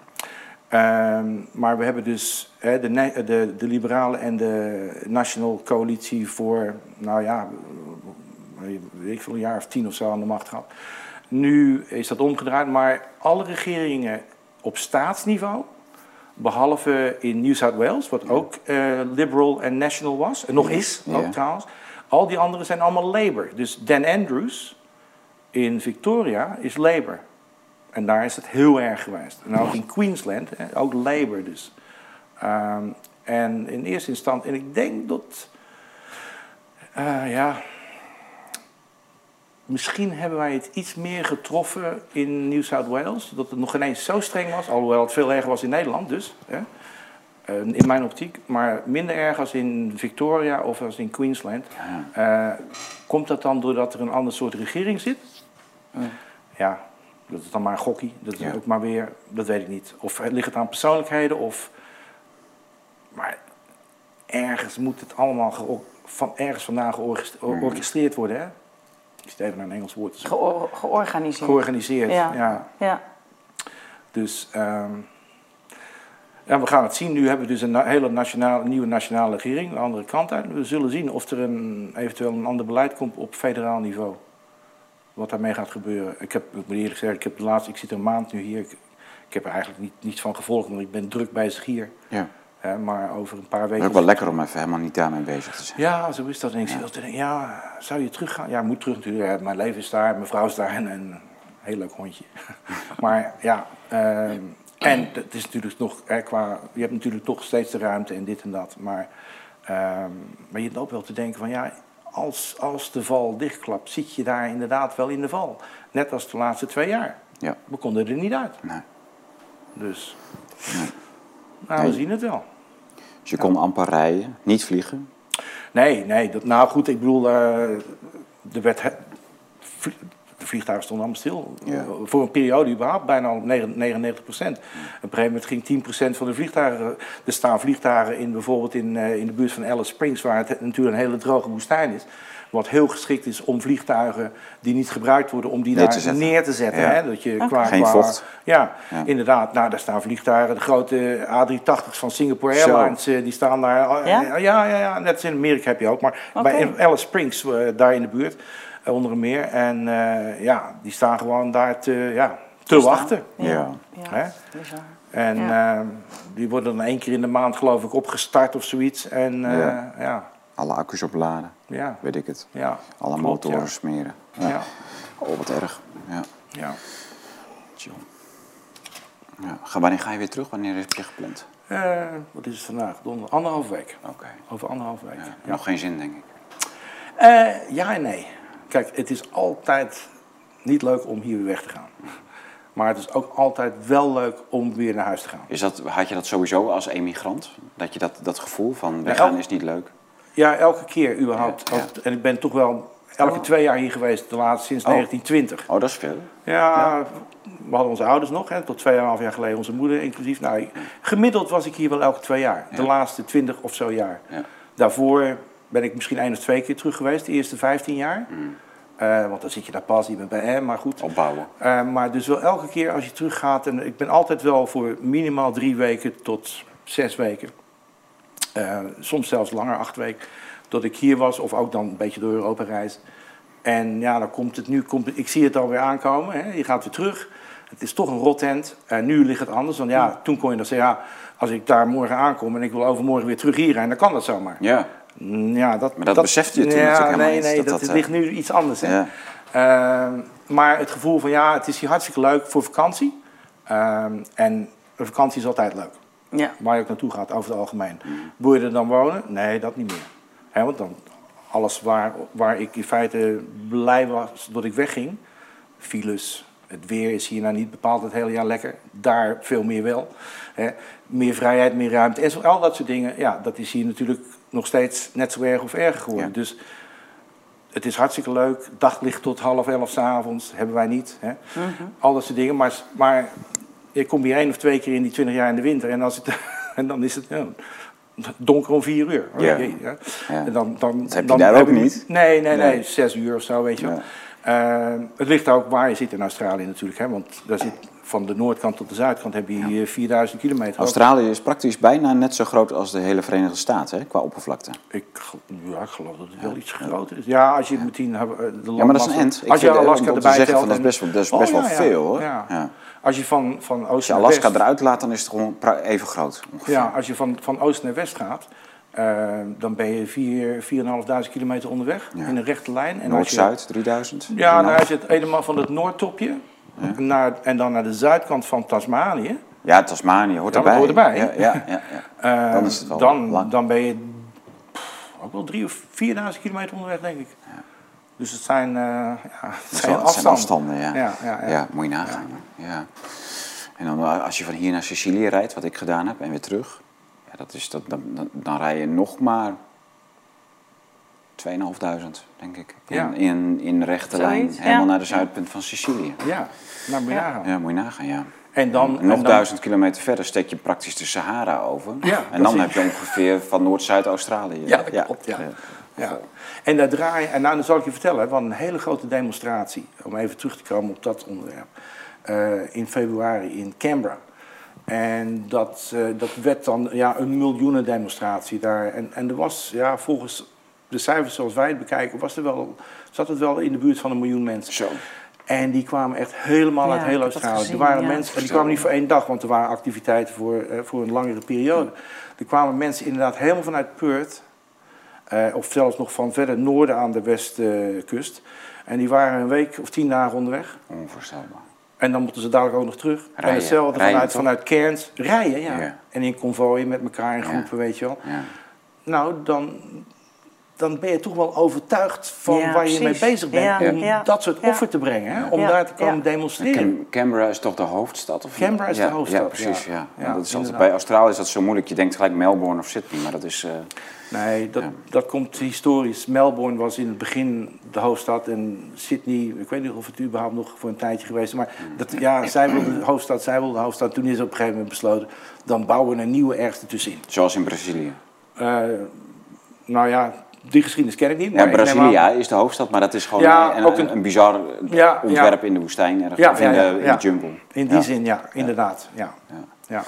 Maar we hebben dus de, de, de liberale en de national coalitie voor, nou ja, weet ik veel, een jaar of tien of zo aan de macht gehad. Nu is dat omgedraaid, maar alle regeringen op staatsniveau, behalve in New South Wales, wat ook eh, liberal en national was, en nog is ook trouwens, al die anderen zijn allemaal Labour. Dus Dan Andrews in Victoria is Labour. En daar is het heel erg geweest. En ook in Queensland, ook Labour dus. Ehm, en in eerste instantie, en ik denk dat, eh, ja, misschien hebben wij het iets meer getroffen in New South Wales. Dat het nog ineens zo streng was, alhoewel het veel erger was in Nederland dus. Hè, eh, in mijn optiek, maar minder erg als in Victoria of als in Queensland. Ja. Eh, komt dat dan doordat er een ander soort regering zit? Ja, dat is dan maar een gokkie. Dat is Ja. ook maar weer, dat weet ik niet. Of ligt het aan persoonlijkheden of... Maar ergens moet het allemaal van, ergens vandaan georgest- georchestreerd worden, hè? Ik zit even naar een Engels woord. Geor- georganiseerd. Georganiseerd, Ja. ja. ja. Dus ehm, ja, we gaan het zien. Nu hebben we dus een hele nationale, nieuwe nationale regering, de andere kant uit. We zullen zien of er een, eventueel een ander beleid komt op federaal niveau. Wat daarmee gaat gebeuren. Ik heb, ik moet eerlijk zeggen, ik, heb de laatste, ik zit een maand nu hier. Ik, ik heb er eigenlijk niet, niets van gevolgd, want ik ben druk bezig hier. Ja. Hè, maar over een paar Het weken... is ook wel lekker om even helemaal niet daarmee bezig te zijn. Ja, zo is dat. En ik zit altijd ja, zou je teruggaan? Ja, ik moet terug natuurlijk. Ja, mijn leven is daar, mijn vrouw is daar en, en een heel leuk hondje. maar ja, ehm, en het is natuurlijk nog, hè, qua, je hebt natuurlijk toch steeds de ruimte en dit en dat. Maar, ehm, maar je hebt ook wel te denken van, ja, als, als de val dichtklapt, zit je daar inderdaad wel in de val. Net als de laatste twee jaar. Ja. We konden er niet uit. Nee. Dus, nou, we Nee. zien het wel. Dus je kon amper rijden, niet vliegen. Nee, nee. Dat, nou goed, ik bedoel, eh, de vliegtuigen stonden allemaal stil. Ja. Voor een periode überhaupt, bijna al 99 procent. Op een gegeven moment ging 10 procent van de vliegtuigen... Er staan vliegtuigen in, bijvoorbeeld in, eh, in de buurt van Alice Springs... waar het natuurlijk een hele droge woestijn is. Wat heel geschikt is om vliegtuigen die niet gebruikt worden... om die Neer daar te neer te zetten. Ja. Hè? Dat je qua, Geen qua- vocht. Ja, Ja. inderdaad. Nou, daar staan vliegtuigen. De grote A380's van Singapore. Airlines, eh, die staan daar. Eh, Ja? Ja, ja, ja, net als in Amerika heb je ook. Maar bij Alice Springs, eh, daar in de buurt, onder een meer. En eh, ja, die staan gewoon daar te, ja, te wachten. Ja. Ja, Hè? En Ja. die worden dan één keer in de maand, geloof ik, opgestart of zoiets. En eh, Ja. ja. Alle accu's opladen, ja, weet ik het. ja. Alle Klopt, motoren ja. smeren. Ja. Ja, Oh, wat erg. Ja. ja. Chill. Ja. Ga, wanneer ga je weer terug? Wanneer heb je gepland? Eh, wat is het vandaag? Donder, anderhalf week. Oké. Over anderhalf week. Nog geen zin, denk ik. Eh, ja en nee. Kijk, het is altijd niet leuk om hier weer weg te gaan. Maar het is ook altijd wel leuk om weer naar huis te gaan. Is dat, had je dat sowieso als emigrant? Dat je dat, dat gevoel van Ja, weggaan is niet leuk? Ja, elke keer überhaupt. Ja, En ik ben toch wel elke twee jaar hier geweest, de laatste sinds Oh. 1920. Oh, dat is veel. Ja, we hadden onze ouders nog, hè, tot tweeënhalf jaar geleden onze moeder inclusief. Nou, gemiddeld was ik hier wel elke twee jaar. De laatste 20 of zo jaar. Ja. Daarvoor ben ik misschien één of twee keer terug geweest, de eerste 15 jaar. Mm. Eh, want dan zit je daar pas, je bent bij hem, maar goed. Opbouwen. Eh, maar dus wel elke keer als je teruggaat, en ik ben altijd wel voor minimaal drie weken tot zes weken, eh, soms zelfs langer, acht weken, dat ik hier was, of ook dan een beetje door Europa reis. En ja, dan komt het nu, komt het, ik zie het alweer aankomen, hè, je gaat weer terug. Het is toch een rothand. En nu ligt het anders, want ja, toen kon je dan zeggen, ja, als ik daar morgen aankom en ik wil overmorgen weer terug hierheen, dan kan dat zomaar. Ja. Mm, Ja, dat, Maar dat besefte je toen ja, natuurlijk helemaal nee, niet, Nee, dat dat, dat, eh, ligt nu iets anders. Hè? Ja. Ehm, maar het gevoel van ja, het is hier hartstikke leuk voor vakantie. Ehm, en een vakantie is altijd leuk. Ja. Waar je ook naartoe gaat, over het algemeen. Wil je er dan wonen? Nee, dat niet meer. Want dan alles waar, waar ik in feite blij was dat ik wegging. Files, het weer is hier nou niet bepaald het hele jaar lekker. Daar veel meer wel. Meer vrijheid, meer ruimte. En al dat soort dingen. Ja, dat is hier natuurlijk nog steeds net zo erg of erger geworden. Ja. Dus het is hartstikke leuk. Daglicht tot half elf s'avonds hebben wij niet. Hè. Al dat soort dingen. Maar, maar ik kom hier één of twee keer in die twintig jaar in de winter. En, als het, en dan is het ja, donker om vier uur. Ja. Ja. Ja. En dan, dan, Dat heb je dan daar ook ik- niet. Nee, nee, nee, Nee. Zes uur of zo, weet je wel. Ja. Eh, het ligt ook waar je zit in Australië natuurlijk. Hè, want daar zit, van de noordkant tot de zuidkant heb je hier 4000 kilometer. Australië is praktisch bijna net zo groot als de hele Verenigde Staten hè, qua oppervlakte. Ik, ja, ik geloof dat het wel iets groter is. Ja, als je meteen eh, de Ja, maar dat is een landmassa- end. Ik Als je eh, Alaska erbij telt dat is best wel- dat is Oh, best wel ja, ja. veel, hoor. Als je van, van oost naar Alaska west... eruit laat, dan is het gewoon even groot. Ongeveer. Ja, als je van, van oost naar west gaat, eh, dan ben je vier- 4.500 kilometer onderweg Ja. in een rechte lijn. Noord-Zuid, 3000. Ja, nou, 3,5. als je het helemaal van het noordtopje naar, en dan naar de zuidkant van Tasmanië, Ja, Tasmanië hoort Ja, erbij. hoort erbij. Ja, ja, ja, ja. eh, Dan is het wel dan, lang. dan ben je pff, ook wel drie of 4.000 kilometer onderweg, denk ik. Dus het zijn, eh, ja, het zijn afstanden. afstanden, ja. Ja, ja, ja. Ja, moet je nagaan. Ja. En dan eh, als je van hier naar Sicilië rijdt, wat ik gedaan heb, en weer terug. Ja, dat is, dat, dan, dan, dan rij je nog maar 2.500, denk ik. In, Ja. in, in rechte lijn, ja. helemaal naar de zuidpunt van Sicilië. Ja, nou moet je Ja. nagaan. Ja, moet je nagaan, ja. En dan, nog en dan- duizend kilometer verder steek je praktisch de Sahara over. Ja, en dan precies. heb je ongeveer van Noord-Zuid-Australië. Ja, dat klopt, ja. Ja. En daar draai en nou, dan zal ik je vertellen, we hadden een hele grote demonstratie, om even terug te komen op dat onderwerp, eh, in februari in Canberra. En dat, eh, dat werd dan ja, een miljoenen demonstratie daar. En, en er was, ja, volgens de cijfers zoals wij het bekijken, was er wel, zat het wel in de buurt van een miljoen mensen. Zo. En die kwamen echt helemaal Ja, uit heel Australië. er waren ja. mensen, en die kwamen niet voor één dag, want er waren activiteiten voor, eh, voor een langere periode. Er kwamen mensen inderdaad helemaal vanuit Perth, eh, of zelfs nog van verder noorden aan de westkust. en die waren een week of tien dagen onderweg. Onvoorstelbaar. En dan moeten ze dadelijk ook nog terug. En hetzelfde vanuit, toch? vanuit Cairns. Rijden, ja. Ja. En in konvooien met elkaar in Ja. groepen, weet je wel. Ja. Nou, dan, dan ben je toch wel overtuigd van Ja, waar je mee bezig bent. Ja, om ja, dat soort ja. offer te brengen, hè? om Ja, daar te komen ja. demonstreren. Canberra is toch de hoofdstad? Of Canberra is de Ja, hoofdstad, Ja, precies. Ja. ja. Ja, Ja, dat is altijd, bij Australië is dat zo moeilijk. Je denkt gelijk Melbourne of Sydney, maar dat is... eh, Nee, dat, Ja. dat komt historisch. Melbourne was in het begin de hoofdstad en Sydney, ik weet niet of het überhaupt nog voor een tijdje geweest is, maar dat, ja, zij wilde de hoofdstad, zij wilde de hoofdstad. Toen is op een gegeven moment besloten, dan bouwen we een nieuwe ergens tussenin. zoals in Brazilië. Eh, nou ja, die geschiedenis ken ik niet. Ja, maar neem Brasilia aan- is de hoofdstad, maar dat is gewoon Ja, een, ook een, een- bizar Ja, ontwerp in de woestijn Ja, of in, ja, ja, de, in ja. de jungle. In die Ja. zin, ja, inderdaad. Ja. Ja. Ja.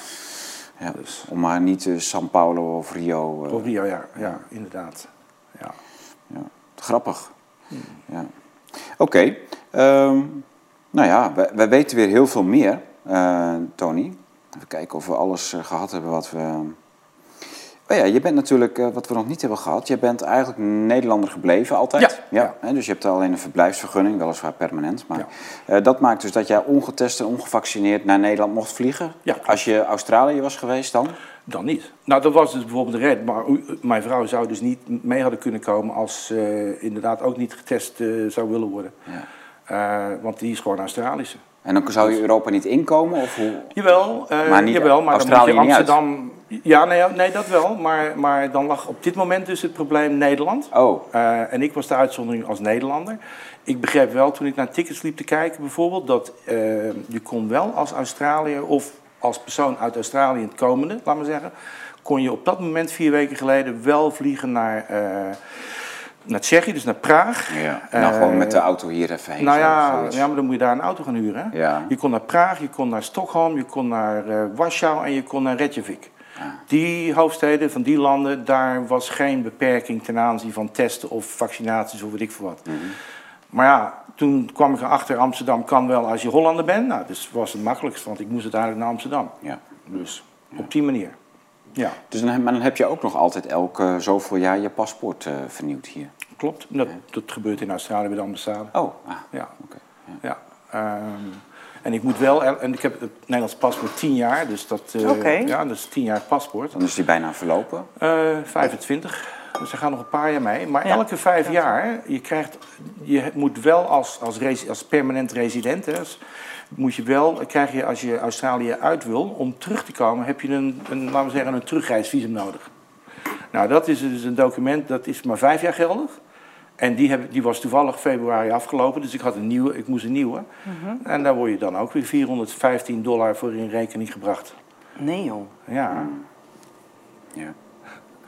Ja. Dus. Om maar niet uh, São Paulo of Rio... eh, Of Rio, ja, ja, inderdaad. Ja. Ja, grappig. Ja. Oké, ehm, nou ja, wij, wij weten weer heel veel meer, eh, Tony. Even kijken of we alles eh, gehad hebben wat we... Oh ja, je bent natuurlijk, eh, wat we nog niet hebben gehad, je bent eigenlijk Nederlander gebleven altijd. Ja, ja. dus je hebt alleen een verblijfsvergunning, weliswaar permanent. Maar Ja. eh, dat maakt dus dat jij ongetest en ongevaccineerd naar Nederland mocht vliegen. Ja. Als je Australië was geweest dan? Dan niet. Nou, dat was dus bijvoorbeeld de red. Maar mijn vrouw zou dus niet mee hadden kunnen komen als ze inderdaad ook niet getest eh, zou willen worden. Ja. Want die is gewoon Australische. En dan zou je Europa niet inkomen? Of hoe? Jawel, Maar niet- jawel, maar Australië dan moet je. Amsterdam... Ja, nee, nee, dat wel. Maar, maar dan lag op dit moment dus het probleem Nederland. Oh, Eh, en ik was de uitzondering als Nederlander. Ik begreep wel toen ik naar tickets liep te kijken bijvoorbeeld... dat eh, je kon wel als Australiër of als persoon uit Australië het komende, laat maar zeggen... kon je op dat moment, vier weken geleden, wel vliegen naar, eh, naar Tsjechië, dus naar Praag. ja. En dan Eh, gewoon met de auto hier even heen. Nou ja, ja, maar dan moet je daar een auto gaan huren. Hè? Ja. Je kon naar Praag, je kon naar Stockholm, je kon naar Warschau en je kon naar Reykjavik. Die hoofdsteden van die landen, daar was geen beperking ten aanzien van testen of vaccinaties of weet ik veel wat. Mhm. Maar ja, toen kwam ik erachter, Amsterdam kan wel als je Hollander bent. Nou, dus was het makkelijkst, want ik moest uiteindelijk naar Amsterdam. Ja. Dus op die manier. Ja, Dus dan, maar dan heb je ook nog altijd elke zoveel jaar je paspoort eh, vernieuwd hier. klopt. Dat, dat gebeurt in Australië bij de ambassade. Oh, ah, Ja. oké. Ja. ehm, en ik moet wel, en ik heb het Nederlands paspoort 10 jaar, dus dat, eh, ja, dat is 10 jaar paspoort. Dan is die bijna verlopen. Eh 25, dus er gaan nog een paar jaar mee. Maar Ja. elke vijf jaar, je, krijgt, je moet wel als, als, resi- als permanent resident, hè, dus moet je wel, krijg je als je Australië uit wil, om terug te komen, heb je een, een laten we zeggen, een terugreisvisum nodig. Nou, dat is dus een document, dat is maar vijf jaar geldig. En die, heb, die was toevallig februari afgelopen, dus ik, had een nieuwe, ik moest een nieuwe. En daar word je dan ook weer 415 dollar voor in rekening gebracht. Nee joh. Ja, Ja. een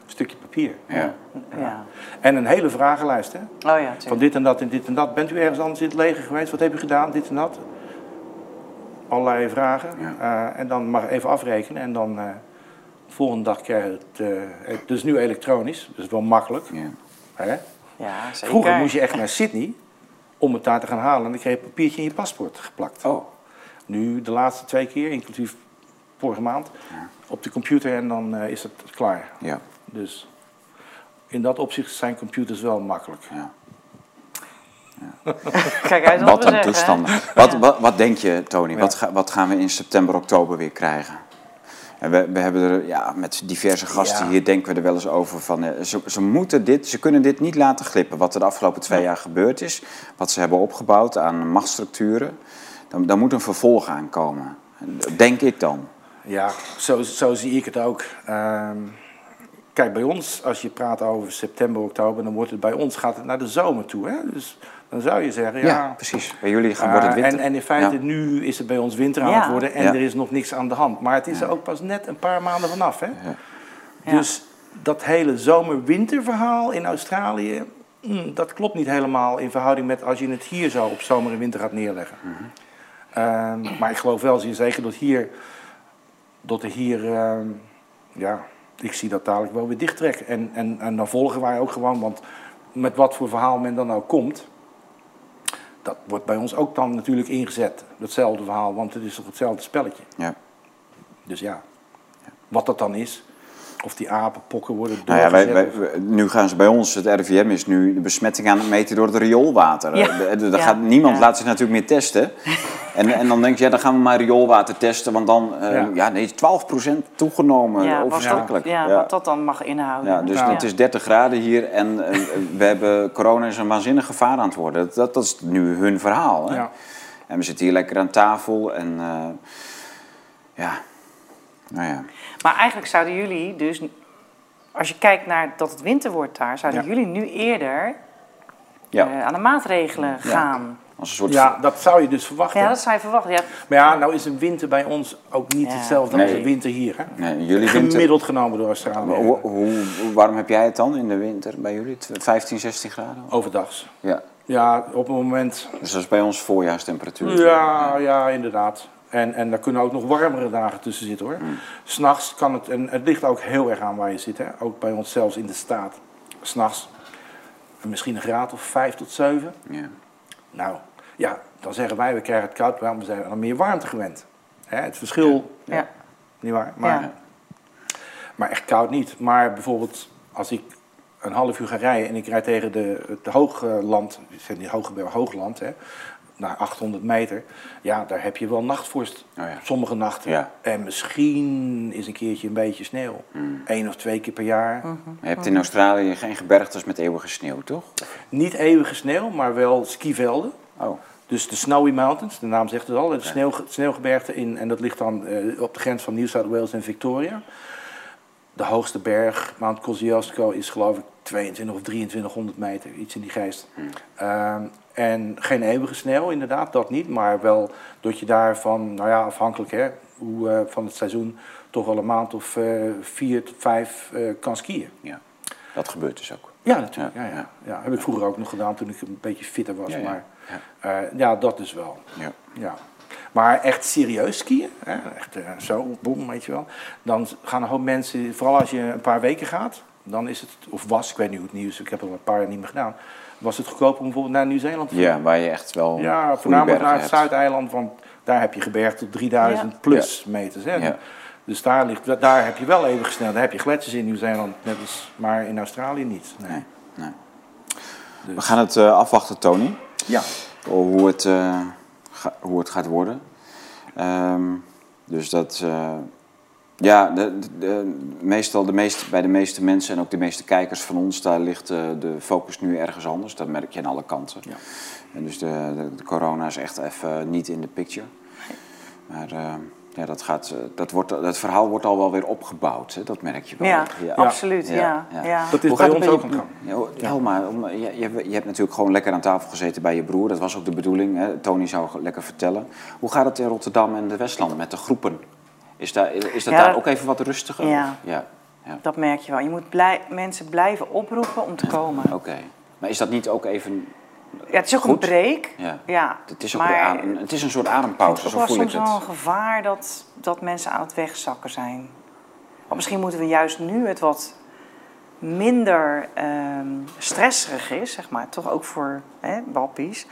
stukje papier. Ja. Ja. En een hele vragenlijst, hè? Oh ja, Van dit en dat en dit en dat. Bent u ergens anders in het leger geweest? Wat heb u gedaan? Dit en dat. Allerlei vragen. Eh, en dan mag even afrekenen. En dan eh, de volgende dag krijg je het. eh, het is nu elektronisch, dus wel makkelijk. Ja. Hè? Ja, zeker. Vroeger moest je echt naar Sydney om het daar te gaan halen. En dan kreeg je een papiertje in je paspoort geplakt. Oh, Nu de laatste twee keer, inclusief vorige maand, op de computer en dan eh, is het klaar. ja. Dus in dat opzicht zijn computers wel makkelijk. ja. Kijk uit wat, een zeggen. toestanden. Wat, wat, wat denk je, Tony? Wat, ga- wat gaan we in september, oktober weer krijgen? En we, we hebben er ja, met diverse gasten Ja. hier denken we er wel eens over van eh, ze, ze moeten dit, ze kunnen dit niet laten glippen. Wat er de afgelopen twee jaar gebeurd is, wat ze hebben opgebouwd aan machtsstructuren, dan, dan moet een vervolg aankomen. Denk ik dan. Ja, zo, zo zie ik het ook. Ehm, kijk, bij ons, als je praat over september, oktober, dan wordt het bij ons gaat het naar de zomer toe. Hè? Dus dan zou je zeggen, ja. Ja, precies. Bij jullie gaan wordt het eh, winter. en, en in feite, Ja. nu is het bij ons winter aan het worden en Ja. er is nog niks aan de hand. Maar het is er ook pas net een paar maanden vanaf. Hè? Ja. Dus dat hele zomer-winterverhaal in Australië, mm, dat klopt niet helemaal in verhouding met als je het hier zo op zomer en winter gaat neerleggen. Ehm, maar ik geloof wel zeer zeker dat hier, dat er hier, ehm, ja, ik zie dat dadelijk wel weer dicht trekken. En, en, en dan volgen wij ook gewoon, want met wat voor verhaal men dan ook komt, dat wordt bij ons ook dan natuurlijk ingezet. Datzelfde verhaal, want het is toch hetzelfde spelletje. Ja. Dus ja, wat dat dan is, of die apenpokken worden Nou ja, wij, nu gaan ze bij ons, het RIVM is nu de besmetting aan het meten door het rioolwater. Ja. Eh, de- de- daar Ja. gaat, niemand Ja. laat zich natuurlijk meer testen. En, en dan denk je, ja, dan gaan we maar rioolwater testen, want dan, eh, ja. Ja. nee, 12% toegenomen, Ja, dat, ja, wat dat dan mag inhouden. Ja, dus Ja. het is 30 graden hier en eh, we hebben corona is een waanzinnig gevaar aan het worden. Dat, dat is nu hun verhaal. Hè? Ja. En we zitten hier lekker aan tafel en eh, ja, nou ja. Maar eigenlijk zouden jullie dus, als je kijkt naar dat het winter wordt daar, zouden Ja. jullie nu eerder ja eh, aan de maatregelen gaan. als een soort Ja, dat zou je dus verwachten. Ja, dat zou je verwachten. Ja, Maar ja, nou is een winter bij ons ook niet Ja. hetzelfde als een winter hier. Hè? Nee, jullie winter. Gemiddeld genomen door Australië. Hoe, warm heb jij het dan in de winter bij jullie? Tw- 15, 16 graden? Overdags. Ja, Ja, op het moment. dus dat is bij ons voorjaarstemperatuur. Ja, ja, inderdaad. En, en daar kunnen ook nog warmere dagen tussen zitten hoor. Mm. S'nachts kan het, en het ligt ook heel erg aan waar je zit. Hè? Ook bij ons zelfs in de staat. S'nachts misschien een graad of 5 tot 7. Ja. Nou, ja, dan zeggen wij, we krijgen het koud, maar we zijn aan meer warmte gewend. Hè, het verschil, ja. niet waar? Maar, Ja. maar echt koud niet. Maar bijvoorbeeld als ik een half uur ga rijden en ik rijd tegen de, het hoogland, ik zeg niet hooggeberg, hoogland, hè, naar 800 meter. Ja, daar heb je wel nachtvorst. Oh ja. Sommige nachten. Ja. En misschien is een keertje een beetje sneeuw. Eén of twee keer per jaar. Hm. Je hebt in Australië geen gebergtes met eeuwige sneeuw, toch? Niet eeuwige sneeuw, maar wel skivelden. Oh, Dus de Snowy Mountains, de naam zegt het al, het sneeuw, sneeuwgebergte in, en dat ligt dan eh, op de grens van New South Wales en Victoria. De hoogste berg, Mount Kosciuszko, is geloof ik 22 of 2300 meter, iets in die geest. Ehm, en geen eeuwige sneeuw, inderdaad, dat niet, maar wel dat je daarvan, nou ja, afhankelijk hè, hoe, eh, van het seizoen, toch wel een maand of eh, vier tot vijf eh, kan skiën. ja. Dat gebeurt dus ook. Ja, natuurlijk. Ja, Ja, ja. Heb ik vroeger ook nog gedaan toen ik een beetje fitter was. Maar ja, dat dus wel. Ja. Ja. Maar echt serieus skiën, hè? echt zo, boem, weet je wel. Dan gaan een hoop mensen, vooral als je een paar weken gaat, dan is het, of was, ik weet niet hoe het nieuws, ik heb er al een paar jaar niet meer gedaan, was het goedkoper om bijvoorbeeld naar Nieuw-Zeeland te ja, waar je echt wel Ja, voornamelijk naar het hebt. Zuideiland, want daar heb je gebergte tot 3000 Ja. plus meters. Hè? Ja. Dus daar, ligt, daar heb je wel even gesneld. Daar heb je gletsjers in Nieuw-Zeeland, net als, maar in Australië niet. Nee. Nee, nee. Dus- We gaan het eh, afwachten, Tony. Ja, hoe het, eh, ga- hoe het gaat worden. Ehm, dus dat, eh, ja, de, de, de- meestal de meeste, bij de meeste mensen en ook de meeste kijkers van ons, daar ligt eh, de focus nu ergens anders. Dat merk je aan alle kanten. Ja. En dus de, de, de corona is echt even niet in de picture. Maar eh, ja, dat, gaat, eh, dat, wordt, dat verhaal wordt al wel weer opgebouwd, hè? dat merk je wel. Ja, absoluut. Ja. Ja, Ja, ja. dat is Hoe bij gaat het ons ook. Ja, Helma, om, je, je, je hebt natuurlijk gewoon lekker aan tafel gezeten bij je broer. Dat was ook de bedoeling. Hè? Tony zou lekker vertellen. Hoe gaat het in Rotterdam en de Westlanden met de groepen? Is, daar, is dat Ja, daar ook even wat rustiger? Ja. Ja, ja. Dat merk je wel. Je moet blij, mensen blijven oproepen om te komen. Oké. Maar is dat niet ook even... Ja, het is ook Goed. een break. Ja. Ja, Het is, ook maar aan- het is een soort het is adempauze, zo voel ik soms wel een het. gevaar dat, dat mensen aan het wegzakken zijn. Misschien moeten we juist nu het wat minder ehm stresserig is, zeg maar, toch ook voor hè, wappies,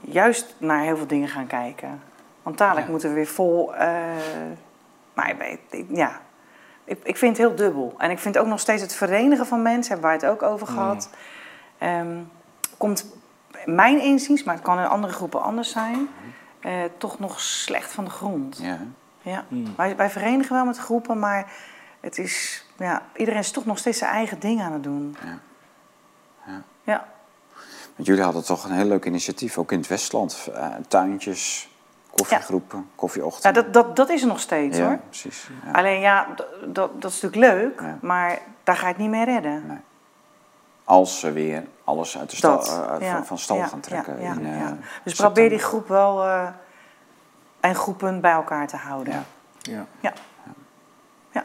juist naar heel veel dingen gaan kijken. Want dadelijk Ja. moeten we weer vol. eh, maar ik ja, ik, ik vind het heel dubbel. En ik vind ook nog steeds het verenigen van mensen, hebben wij het ook over gehad. Ehm, komt mijn inziens, maar het kan in andere groepen anders zijn, eh, toch nog slecht van de grond. Ja. Ja. Mm. Wij, wij verenigen wel met groepen, maar het is, ja, iedereen is toch nog steeds zijn eigen ding aan het doen. Ja. Ja. Ja. Want jullie hadden toch een heel leuk initiatief, ook in het Westland. Eh, tuintjes, koffiegroepen, Ja, koffieochtenden. dat, dat, dat is er nog steeds Ja, hoor. precies. Ja. Alleen ja, dat, dat is natuurlijk leuk, Ja. maar daar ga je het niet mee redden. Nee. Als ze weer alles uit de stal, Dat, eh, ja, van, van stal ja, gaan trekken. ja, in, ja, eh, ja. Dus september. probeer die groep wel eh, en groepen bij elkaar te houden. Ja. ja. ja.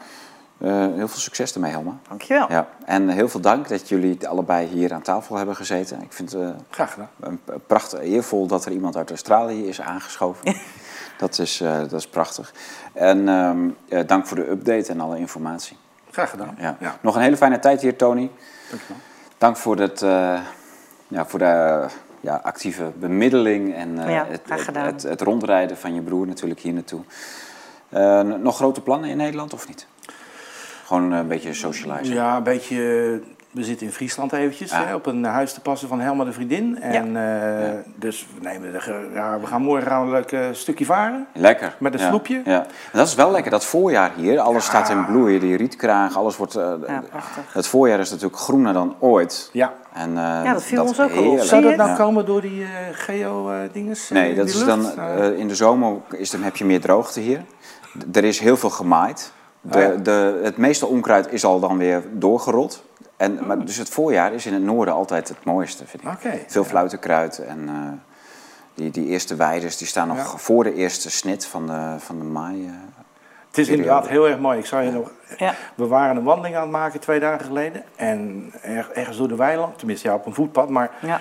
Eh, heel veel succes ermee, Helma. Dankjewel. Ja. En heel veel dank dat jullie allebei hier aan tafel hebben gezeten. Ik vind het eh, graag gedaan. een prachtig eervol dat er iemand uit Australië is aangeschoven. dat, is, eh, dat is prachtig. En ehm, eh, dank voor de update en alle informatie. Graag gedaan. Ja. ja. Nog een hele fijne tijd hier, Tony. Dankjewel. Dank voor, het, ja, voor de ja, actieve bemiddeling en Ja, het, het, het, het rondrijden van je broer natuurlijk hier naartoe. Nog grote plannen in Nederland of niet? Gewoon eh, een beetje socializen. Ja, een beetje. we zitten in Friesland eventjes, Ja. hè, op een huis te passen van Helma de Vriendin. En, eh, Dus we, nemen de, ge- ja, we gaan morgen gaan we een leuk eh, stukje varen. Lekker. Met een ja. sloepje? Ja. Dat is wel lekker, dat voorjaar hier. Alles staat in bloei, die rietkraag, alles wordt... eh, Ja, prachtig. het voorjaar is natuurlijk groener dan ooit. Ja. En, eh, Ja, dat viel ons ook al op. Zou dat nou Ja. komen door die geo-dinges? Nee, dat is dan, eh, in de zomer is, dan heb je meer droogte hier. D- er is heel veel gemaaid. De, het meeste onkruid is al dan weer doorgerold. En, maar, dus het voorjaar is in het noorden altijd het mooiste, vind ik. Oké. Veel Ja. fluitenkruid en eh, die, die eerste weiders die staan nog Ja. voor de eerste snit van de, van de maai. eh. Het is periode. inderdaad heel erg mooi. Ik zou je nog... Ja. We waren een wandeling aan het maken twee dagen geleden. En er- ergens door de weiland, tenminste ja, op een voetpad. Maar, Ja.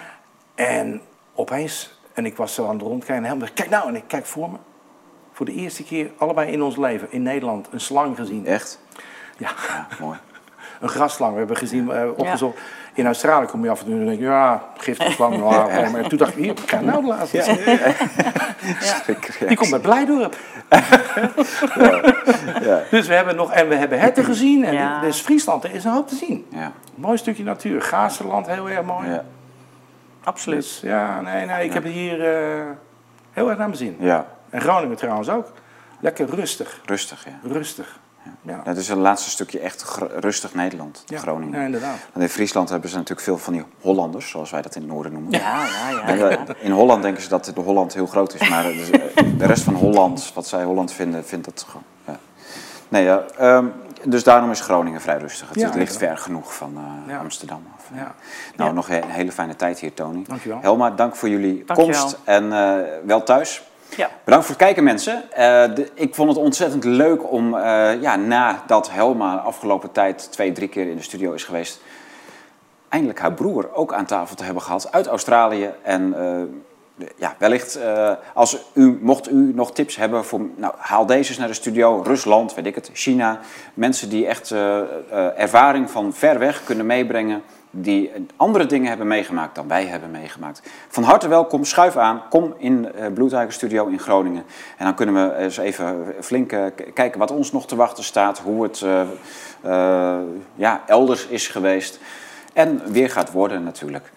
en opeens, en ik was zo aan het rondkijken. En helemaal, kijk nou, en ik kijk voor me. Voor de eerste keer, allebei in ons leven, in Nederland, een slang gezien. Echt? Ja, Ja, mooi. een grasslang. We hebben gezien, eh, opgezocht. In Australië kom je af en toe en denk je, ja, giftige slang. nou. Maar toen dacht ik, hier, kijk nou de laatste. Die komt uit Blijdorp. Ja. Dus we hebben nog, en we hebben herten gezien. En Ja. Dus Friesland, er is een hoop te zien. Ja, Mooi stukje natuur. Gaasterland, heel erg mooi. ja, Absoluut. Dus ja, nee, nee, ik heb het hier eh, heel erg naar mijn zin. ja, En Groningen trouwens ook. Lekker rustig. rustig. Ja. Rustig. Ja, Dat is het laatste stukje echt rustig Nederland, ja. Groningen. Ja, inderdaad. Want in Friesland hebben ze natuurlijk veel van die Hollanders, zoals wij dat in het noorden noemen. Ja, ja, ja. En, eh, In Holland denken ze dat de Holland heel groot is, maar eh, de rest van Holland, wat zij Holland vinden, vindt dat gewoon. Ja. Nee, ja, ehm, dus daarom is Groningen vrij rustig. Het, Ja, het ligt ver genoeg van eh, Ja. Amsterdam af. Ja. Nou, Ja. nog een hele fijne tijd hier, Tony. Dankjewel. Helma, dank voor jullie Dankjewel. komst en eh, wel thuis. Ja. Bedankt voor het kijken, mensen. Eh, ik vond het ontzettend leuk om, eh, ja, nadat Helma de afgelopen tijd twee, drie keer in de studio is geweest, eindelijk haar broer ook aan tafel te hebben gehad uit Australië. En eh, ja, wellicht, eh, als u, mocht u nog tips hebben voor, nou, haal deze eens naar de studio. Rusland, weet ik het, China. Mensen die echt eh, eh, ervaring van ver weg kunnen meebrengen. Die andere dingen hebben meegemaakt dan wij hebben meegemaakt. Van harte welkom, schuif aan, kom in Tiger Studio in Groningen. En dan kunnen we eens even flink kijken wat ons nog te wachten staat. Hoe het ja, elders is geweest. En weer gaat worden natuurlijk.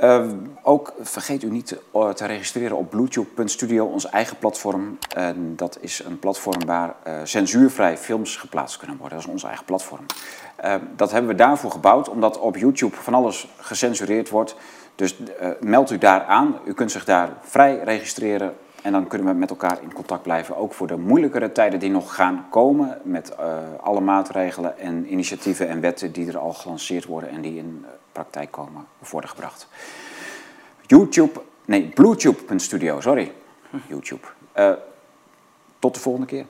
Eh, ook vergeet u niet te, eh, te registreren op bluetooth.studio, ons eigen platform. En dat is een platform waar eh, censuurvrij films geplaatst kunnen worden. Dat is ons eigen platform. Eh, dat hebben we daarvoor gebouwd, omdat op YouTube van alles gecensureerd wordt. Dus eh, meld u daar aan. U kunt zich daar vrij registreren. En dan kunnen we met elkaar in contact blijven. Ook voor de moeilijkere tijden die nog gaan komen. Met eh, alle maatregelen en initiatieven en wetten die er al gelanceerd worden. En die in eh, praktijk komen worden gebracht. YouTube, nee, Bluetooth.studio, sorry. YouTube. Eh, tot de volgende keer.